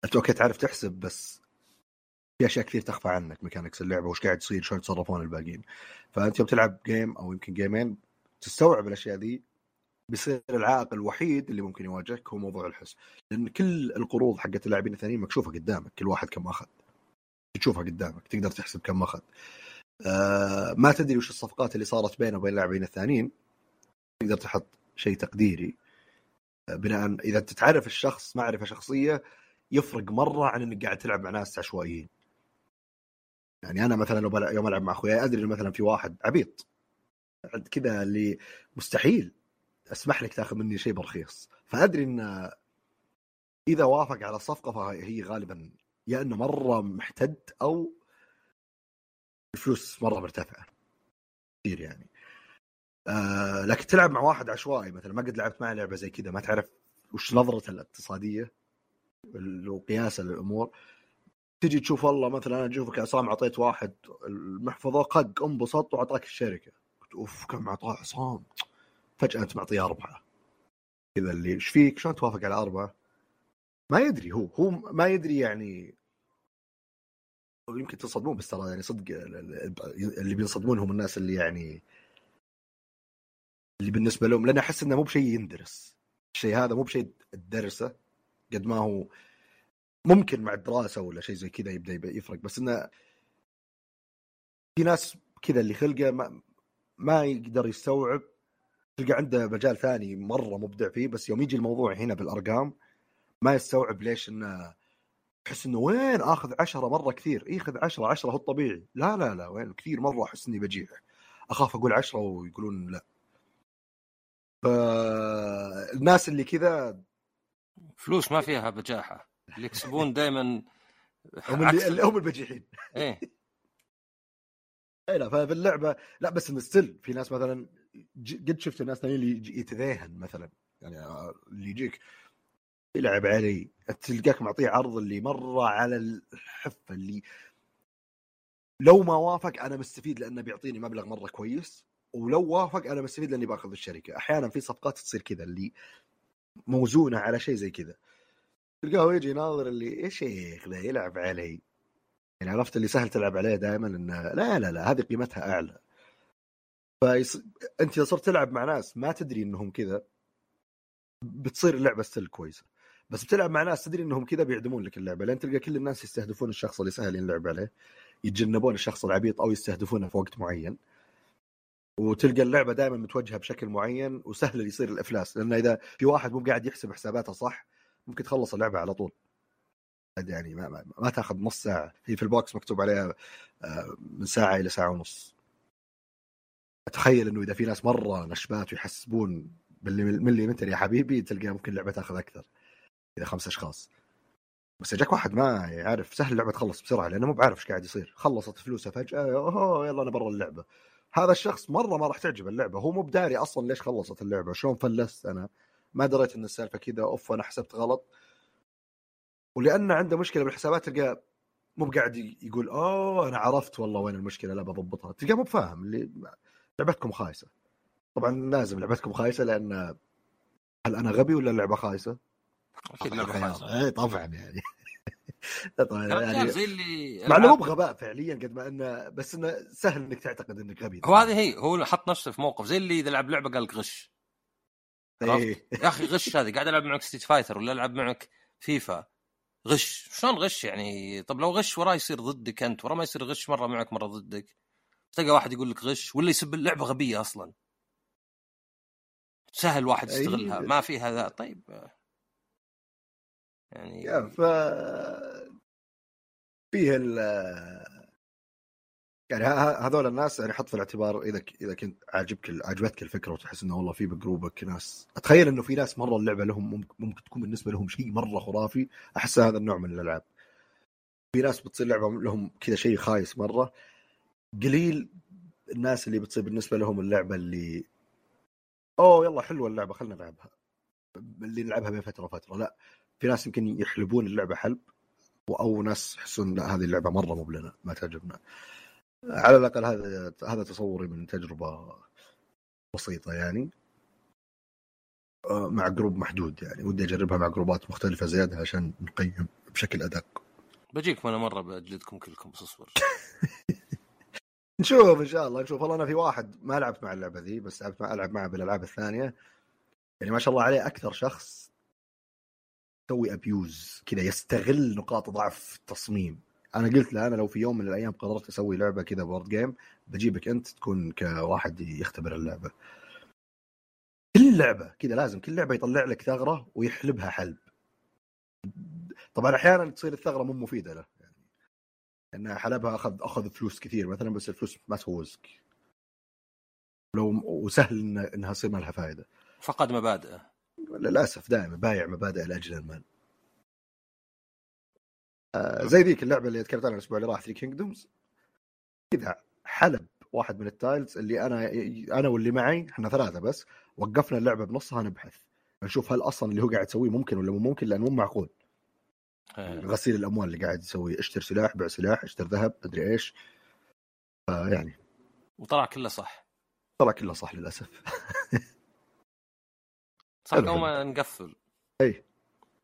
أنت okay تعرف تحسب بس في أشياء كثير تخفى عنك mechanics اللعبة وش قاعد يصير شلون يتصرفون الباقيين. فأنت يوم تلعب game أو يمكن جيمين تستوعب الأشياء ذي بيصير العائق الوحيد اللي ممكن يواجهك هو موضوع الحس. لأن كل القروض حقت اللاعبين الثانيين مكشوفة قدامك كل واحد كم أخذ. تشوفها قدامك تقدر تحسب كم أخذ. آه ما تدري وش الصفقات اللي صارت بينه وبين اللاعبين الثانيين تقدر تحط شيء تقديري. آه بناء إذا انت تعرف الشخص معرفة شخصية يفرق مرة عن إنك قاعد تلعب مع ناس عشوائيين. يعني أنا مثلا لو يوم ألعب مع أخوياي أدري إنه مثلا في واحد عبيط. كذا اللي مستحيل أسمح لك تاخذ مني شيء برخيص فأدري ان إذا وافق على الصفقة فهي غالبا يا إنه مرة محتد أو الفلوس مرة مرتفعة. كثير يعني. آه لكن تلعب مع واحد عشوائي مثلا ما قد لعبت معه لعبة زي كذا ما تعرف وش نظرته الاقتصادية وقياسه للامور تجي تشوف والله مثلا أنا أشوفك عصام أعطيت واحد المحفظة قق انبسط وأعطاك الشركة. قلت أوف كم أعطاه عصام؟ فجأة أنت معطيه اربعه كذا اللي إيش فيك؟ شلون توافق على أربعة؟ ما يدري هو هو ما يدري يعني. يمكن تصدمون بس ترى يعني صدق ال- ال- اللي بينصدمون هم الناس اللي يعني اللي بالنسبة لهم لأن أحس إنه مو بشيء يندرس. الشيء هذا مو بشيء تدرسه قد ما هو ممكن مع الدراسة ولا شيء زي كذا يبدأ يفرق. بس إنه في ناس كذا اللي خلقه ما, ما يقدر يستوعب. تلقى عنده مجال ثاني مرة مبدع فيه بس يوم يجي الموضوع هنا بالأرقام ما يستوعب ليش إنه يحس إنه وين آخذ عشرة مرة كثير؟ ياخذ عشرة عشرة هو الطبيعي. لا لا لا وين؟ كثير مرة أحس إني بجيع. أخاف أقول عشرة ويقولون لا. فالناس اللي كذا فلوس ما فيها بجاحة. اللي يكسبون دائما هم اللي, هم البجيحين. إيه. إي لا ففي اللعبه لا بس ستيل في ناس مثلا قد شفت الناس ثانيين اللي يتذاهن مثلا. يعني آه، اللي يجيك يلعب علي تلقاك معطيه عرض اللي مرة على الحفة اللي لو ما وافق أنا مستفيد لأنه بيعطيني مبلغ مرة كويس. ولو وافق أنا مستفيد لأني باخذ الشركة. أحيانا في صفقات تصير كذا اللي موزونة على شيء زي كذا. تلقاه يجي ناظر اللي إيش شيخ ذا يلعب علي. يعني عرفت اللي سهل تلعب عليه دائما إنه لا لا لا هذه قيمتها أعلى. فيص... أنت إذا صرت تلعب مع ناس ما تدري إنهم كذا بتصير اللعبة ستيل كويسة. بس بتلعب مع ناس تدري إنهم كذا بيعدمون لك اللعبة. لأن تلقى كل الناس يستهدفون الشخص اللي سهل ينلعب عليه يتجنبون الشخص العبيط أو يستهدفونه في وقت معين. وتلقى اللعبة دائما متوجهة بشكل معين وسهل يصير الأفلاس لأن إذا في واحد مو قاعد يحسب حساباته صح ممكن تخلص اللعبة على طول. يعني ما, ما, ما تاخذ نص ساعة هي في ال box مكتوب عليها آه، من ساعة إلى ساعة ونص. أتخيل إنه إذا في ناس مرة نشبات ويحسبون بالمليمتر يا حبيبي تلقى ممكن اللعبة تاخذ أكثر إذا خمس أشخاص. بس اجاك واحد ما يعرف سهل اللعبة تخلص بسرعة لأنه مو بعارف إيش قاعد يصير. خلصت فلوسه فجأة اوه يلا أنا برا اللعبة. هذا الشخص مرة ما راح تعجب اللعبة. هو مو بداري أصلا ليش خلصت اللعبة؟ شلون فلست أنا؟ ما دريت إن السالفة كذا. أوف أنا حسبت غلط. ولأنه عنده مشكلة بالحسابات تلقاه مو قاعد يقول أوه أنا عرفت والله وين المشكلة لا بضبطها. تلقاه مو بفاهم. اللي لعبتكم خايسة. طبعا لازم لعبتكم خايسة لأن هل أنا غبي ولا اللعبة خايسة؟ أكيد لعبه خايسة. اي طبعا يعني. طبعا يعني زي اللي مع انه مو بغباء فعليا قد ما انه بس انه سهل انك تعتقد انك غبي هو هذه هي هو حط نفسه في موقف زي اللي إذا لعب لعبة قال لك غش؟ إيه. يا أخي غش هذه قاعد ألعب معك Street Fighter ولا ألعب معك فيفا غش. شلون غش يعني؟ طب لو غش وراه يصير ضدك أنت وراه ما يصير غش مرة معك مرة ضدك. تلقى واحد يقول لك غش ولا يسب اللعبة غبية أصلا. سهل واحد يستغلها أي. ما في هذا طيب. يعني يا ف فيه ال يعني هذول الناس يعني حط في الاعتبار إذا إذا كنت عاجبك عجبتك الفكرة وتحس إنه والله في بجروبك ناس أتخيل إنه في ناس مرة اللعبة لهم ممكن تكون بالنسبة لهم شيء مرة خرافي أحس هذا النوع من الألعاب. في ناس بتصير لعبة لهم كذا شيء خايس مرة قليل الناس اللي بتصير بالنسبة لهم اللعبة اللي أوه يلا حلوة اللعبة خلينا نلعبها اللي نلعبها بين فترة وفترة لا في ناس يمكن يحلبون اللعبة حلب. أو ناس يحسون لا هذه اللعبة مرة مو بلنا ما تعجبنا. على الأقل هذا هذا تصوري من تجربة بسيطة يعني. آه، مع جروب محدود يعني. ودي أجربها مع جروبات مختلفة زيادة عشان نقيم بشكل أدق. بجيكم أنا مرة بجلدكم كلكم بس اصبر. نشوف إن شاء الله نشوف. والله أنا في واحد ما لعبت مع اللعبة ذي بس لعبت مع ألعب معه بالألعاب الثانية. يعني ما شاء الله عليه أكثر شخص يسوي abuse كذا يستغل نقاط ضعف التصميم. أنا قلت له أنا لو في يوم من الأيام قررت أسوي لعبة كذا board game بجيبك أنت تكون كواحد يختبر اللعبة. كل لعبة كذا لازم كل لعبة يطلع لك ثغرة ويحلبها حلب. طبعا أحيانا تصير الثغرة مو مفيدة له. يعني انها حلبها أخذ أخذ فلوس كثير. مثلا بس الفلوس ما تفوزك. لو وسهل إنها تصير ما لها فائده فقد مبادئه. للأسف دائما بايع مبادئ لأجل المال. آه زي ذيك اللعبة اللي تكلمت عنها الأسبوع اللي راح Three Kingdoms كذا حلب واحد من ال tiles اللي أنا أنا واللي معي إحنا ثلاثة بس وقفنا اللعبة بنصها نبحث. نشوف هل أصلا اللي هو قاعد يسويه ممكن ولا مو ممكن لأنه مو معقول. إيه. غسيل الأموال اللي قاعد يسويه. اشتر سلاح بيع سلاح اشتر ذهب ادري إيش. فيعني وطلع كله صح. طلع كله صح للأسف. صح قبل ما نقفل. أي.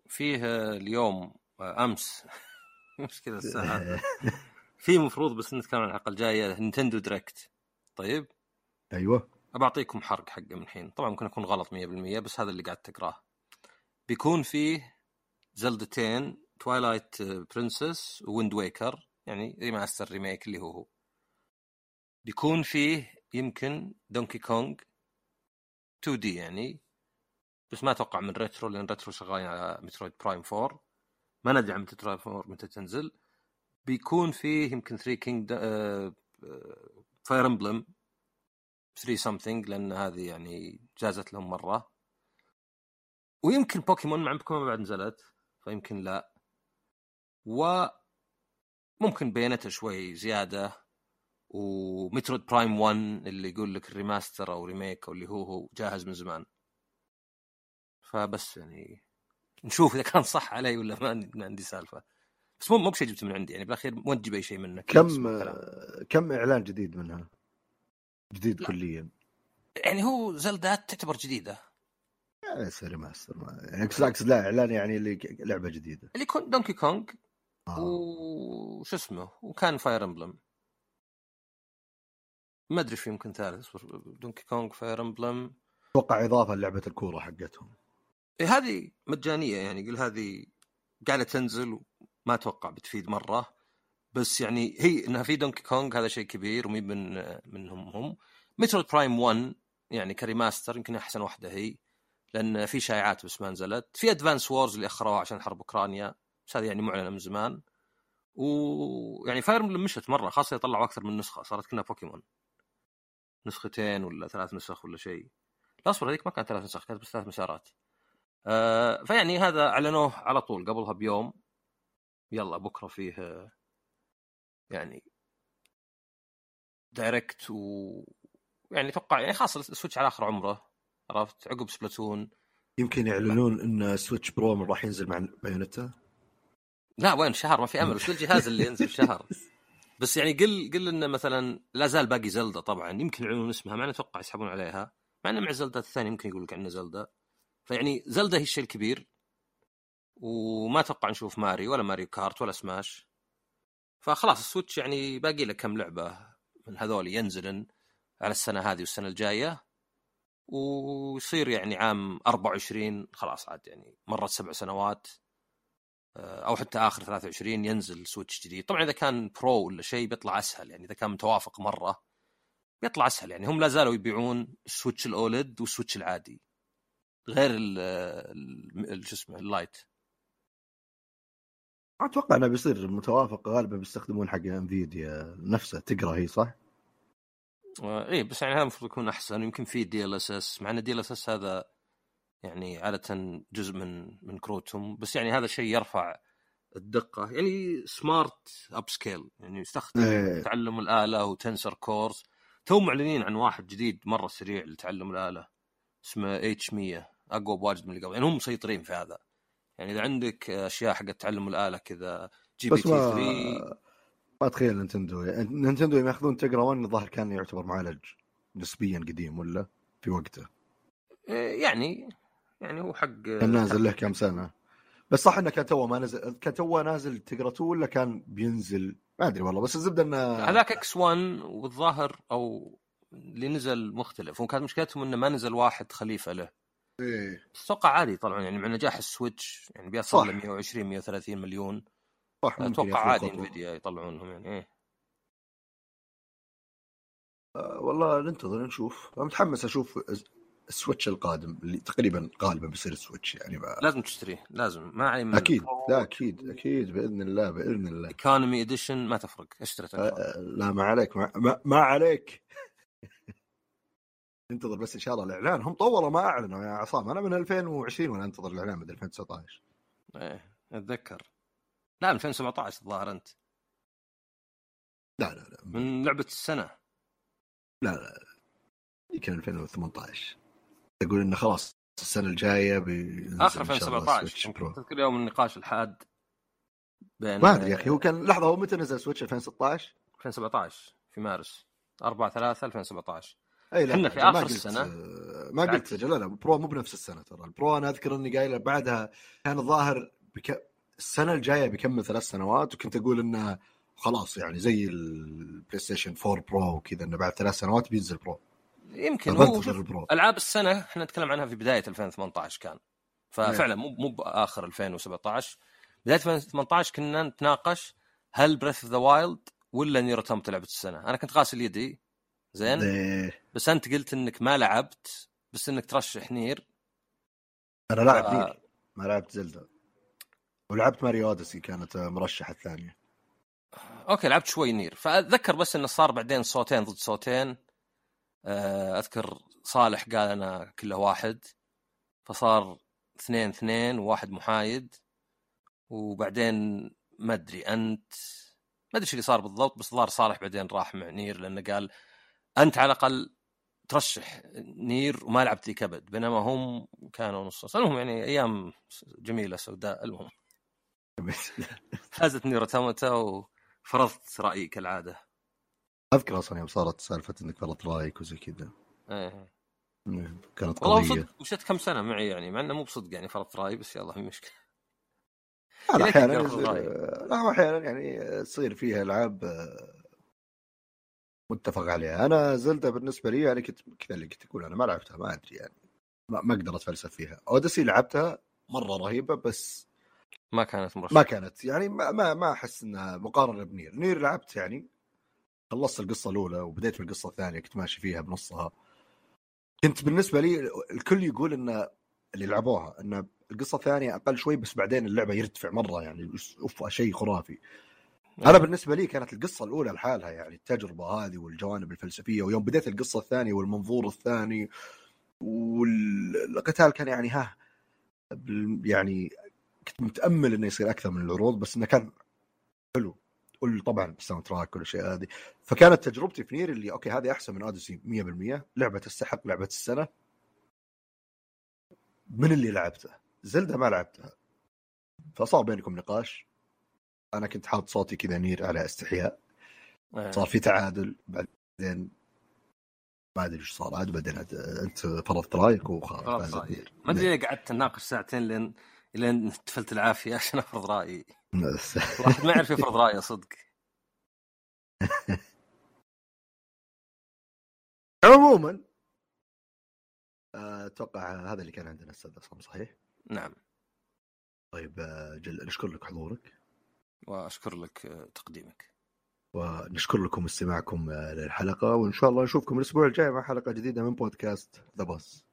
فيه اليوم آه، أمس. مش كذا الساعة. في مفروض بس نتكلم عن الحلقة الجايه Nintendo Direct طيب؟ أيوه. ابى اعطيكم حرق حقه من الحين طبعا ممكن أكون غلط 100% بس هذا اللي قاعد تقراه. بيكون فيه زلدتين Twilight Princess Wind Waker يعني remaster remake اللي هو هو. بيكون فيه يمكن Donkey Kong 2D يعني بس ما أتوقع من Retro لأن Retro شغالين على Metroid Prime 4 ما ندري عن Metroid Prime 4 متى تنزل. بيكون فيه يمكن 3 King Fire Emblem 3 something لأن هذه يعني جازت لهم مرة. ويمكن بوكيمون مع بوكيمون بعد نزلت فيمكن لا. و ممكن Bayonetta شوي زيادة. و Metroid Prime 1 اللي يقول لك ال remaster أو remake أو اللي هو هو جاهز من زمان. فبس يعني نشوف إذا كان صح علي ولا ما عندي, ما عندي سالفة. بس مو مو بشيء جبته من عندي يعني بالأخير ما تجيب أي شيء منك كم. كم إعلان جديد منها؟ جديد لا. كليا. يعني هو زلدات تعتبر جديدة. يعني so remaster ما يعني اقصد لا إعلان يعني اللي لعبة جديدة. اللي يكون Donkey Kong آه. وش اسمه؟ وكان Fire Emblem ما أدري في يمكن ثالث Donkey Kong Fire Emblem أتوقع إضافة لعبه الكورة حقتهم. إيه هذه مجانية يعني قل هذه قاعدة تنزل ما أتوقع بتفيد مرة بس يعني هي إنها في Donkey Kong هذا شيء كبير ومي من منهم هم. Metroid Prime 1 يعني ك remaster يمكن أحسن واحدة هي لأن في شائعات بس ما نزلت. في Advance Wars اللي أخروها عشان حرب أوكرانيا بس هذه يعني معلنة من زمان. ويعني Fire Emblem مشت مرة خاصة طلعوا أكثر من نسخة صارت كنا بوكيمون نسختين ولا ثلاث نسخ ولا شيء. لا اصبر هذيك ما كانت ثلاث نسخ كانت بس ثلاث مسارات. آه فيعني هذا أعلنوه على طول قبلها بيوم. يلا بكرة فيه آه، يعني Direct و يعني أتوقع يعني خلاص ال Switch على آخر عمره عرفت؟ عقب Splatoon. يمكن يعلنون إن Switch Pro من راح ينزل مع Bayonetta؟ لا وين؟ شهر ما في أمل. وش الجهاز اللي ينزل شهر. بس يعني قل قل انه مثلا لا زال باقي Zelda طبعا. يمكن يعلنون اسمها مع أتوقع يسحبون عليها. مع إنه مع Zelda الثانية يمكن يقول لك عنه Zelda. فيعني Zelda هي الشيء الكبير وما أتوقع نشوف ماري ولا Mario Kart ولا Smash. فخلاص ال Switch يعني باقي له كم لعبة من هذول ينزلن على السنة هذه والسنة الجاية. ويصير يعني عام 24 خلاص عاد يعني مرت سبع سنوات. آه، أو حتى آخر 23 ينزل Switch جديد. طبعا إذا كان Pro ولا شيء بيطلع أسهل يعني إذا كان متوافق مرة بيطلع أسهل. يعني هم لا زالوا يبيعون ال Switch ال OLED وال Switch العادي. غير ال شو اسمه ال Lite. أتوقع إنه بيصير متوافق غالبا بيستخدمون حق Nvidia نفسه. Tegra هي صح؟ آه، إيه بس يعني هذا المفروض يكون أحسن. ويمكن في DLSS مع إن ال DLSS هذا يعني عادة جزء من من كروتهم. بس يعني هذا شيء يرفع الدقة. يعني smart upscale يعني يستخدم إيه. تعلم الآلة و tensor cores تو معلنين عن واحد جديد مرة سريع لتعلم الآلة. اسمه H100 أقوى بواجد من اللي قبل. يعني هم مسيطرين في هذا. يعني إذا عندك أشياء حقت تعلم الآلة كذا GPT ما 3 ما اتخيل Nintendo. Nintendo يوم ياخذون Tegra 1 الظاهر كان يعتبر معالج نسبيا قديم ولا في وقته؟ إيه، يعني يعني هو حق كان نازل له كم سنة. بس صح إنه كان تو ما نزل كان تو نازل Tegra 2 ولا كان بينزل؟ ما أدري والله. بس الزبدة انه هذاك X1 والظاهر أو اللي نزل مختلف. وكانت مشكلتهم إنه ما نزل واحد خليفة له. إيه. أتوقع عادي يطلعون يعني مع نجاح ال Switch يعني بيصل. ل 120 130 مليون. صح أتوقع عادي. Nvidia يطلعونهم يعني إيه. آه، والله ننتظر نشوف. أنا متحمس أشوف ال Switch القادم اللي تقريبا غالبا بيصير ال Switch يعني ما... لازم تشتريه لازم. ما علي من أكيد لا أكيد أكيد بإذن الله بإذن الله. economy edition ما تفرق اشتري آه، آه، لا ما عليك ما, ما, ما عليك. انتظر بس إن شاء الله الإعلان. هم طولوا ما أعلنوا يا عصام. أنا من 2020 وأنا أنتظر الإعلان من 2019 إيه أتذكر. لا 2017 الظاهر أنت. لا لا لا. من لعبة السنة. لا لا يمكن 2018 تقول إنه خلاص السنة الجاية آخر إن شاء الله 2017 Switch يمكن Pro. تذكر يوم النقاش الحاد بين ما أدري يا أخي هو كان لحظة هو متى نزل Switch 2016 2017 في مارس. 4 3 2017 إي لا إحنا في قلت- السنة. ما قلت بالعكس. لا لا Pro مو بنفس السنة ترى. ال Pro أنا أذكر إني قايل بعدها كان الظاهر بك... السنة الجاية بيكمل ثلاث سنوات وكنت أقول إنه خلاص يعني زي ال PlayStation 4 Pro وكذا إنه بعد ثلاث سنوات بينزل Pro يمكن هو ال Pro ألعاب السنة إحنا نتكلم عنها في بداية 2018 كان. ففعلا مو مو بآخر 2017 بداية 2018 كنا نتناقش هل Breath of the Wild ولا Nier Automata لعبة السنة. أنا كنت غاسل يدي. زين. بس أنت قلت إنك ما لعبت بس إنك ترشح Nier. أنا لاعب ف- Nier. ما لعبت Zelda ولعبت Mario Odyssey كانت مرشحة الثانية. okay لعبت شوي Nier. فأتذكر بس إنه صار بعدين صوتين ضد صوتين. آه، أذكر صالح قال أنا كله واحد. فصار اثنين اثنين وواحد محايد. وبعدين ما أدري أنت ما أدري إيش اللي صار بالضبط بس ظهر صالح بعدين راح مع Nier لأنه قال أنت على الأقل ترشح Nier وما لعبت لي كبد بينما هم كانوا نص. المهم يعني أيام جميلة سوداء. المهم. فازت Nier Automata وفرضت رأيي كالعادة. أذكر أصلا يوم صارت سالفة إنك فرضت رأيك وزي كذا. إيه. كانت والله قضية. صدق مشيت كم سنة معي يعني مع إنه مو بصدق يعني فرضت رأيي بس يلا مو مشكلة. لا أحيانا؟ لا أحيانا يعني تصير فيها إلعاب آه، متفق عليها. أنا زلدا بالنسبة لي يعني كنت كذا اللي كنت أقول أنا ما لعبتها ما أدري يعني. ما, ما أقدر أتفلسف فيها. اوديسي لعبتها مرة رهيبة بس ما كانت مرشحة. ما كانت يعني ما ما, ما أحس إنها مقارنة بنير. نير لعبت يعني خلصت القصة الأولى وبديت بالقصة الثانية كنت ماشي فيها بنصها. كنت بالنسبة لي الكل يقول إن اللي لعبوها إن القصة الثانية أقل شوي بس بعدين اللعبة يرتفع مرة يعني اوف شيء خرافي. أنا بالنسبة لي كانت القصة الأولى لحالها يعني التجربة هذه والجوانب الفلسفية ويوم بديت القصة الثانية والمنظور الثاني والقتال كان يعني ها يعني كنت متأمل إنه يصير أكثر من العروض بس إنه كان حلو. طبعا ال soundtrack والاشياء هذه. فكانت تجربتي في Nier اللي okay هذه أحسن من Odyssey 100% لعبة تستحق لعبة السنة. من اللي لعبته؟ Zelda ما لعبتها. فصار بينكم نقاش. أنا كنت حاط صوتي كذا Nier على استحياء. إيه. صار في تعادل بعدين ما أدري إيش صار عاد بعدين أنت فرضت رأيك وخلاص. ما أدري ليه قعدت نناقش ساعتين لين لين تفلت العافية عشان أفرض رأيي. الواحد ما يعرف يفرض رأيه صدق. عموما أتوقع هذا اللي كان عندنا أستاذ عصام صحيح؟ نعم. طيب آه، جل نشكر لك حضورك. وأشكر لك آه، تقديمك. ونشكر لكم استماعكم آه، للحلقة وإن شاء الله نشوفكم الأسبوع الجاي مع حلقة جديدة من بودكاست ذا بوس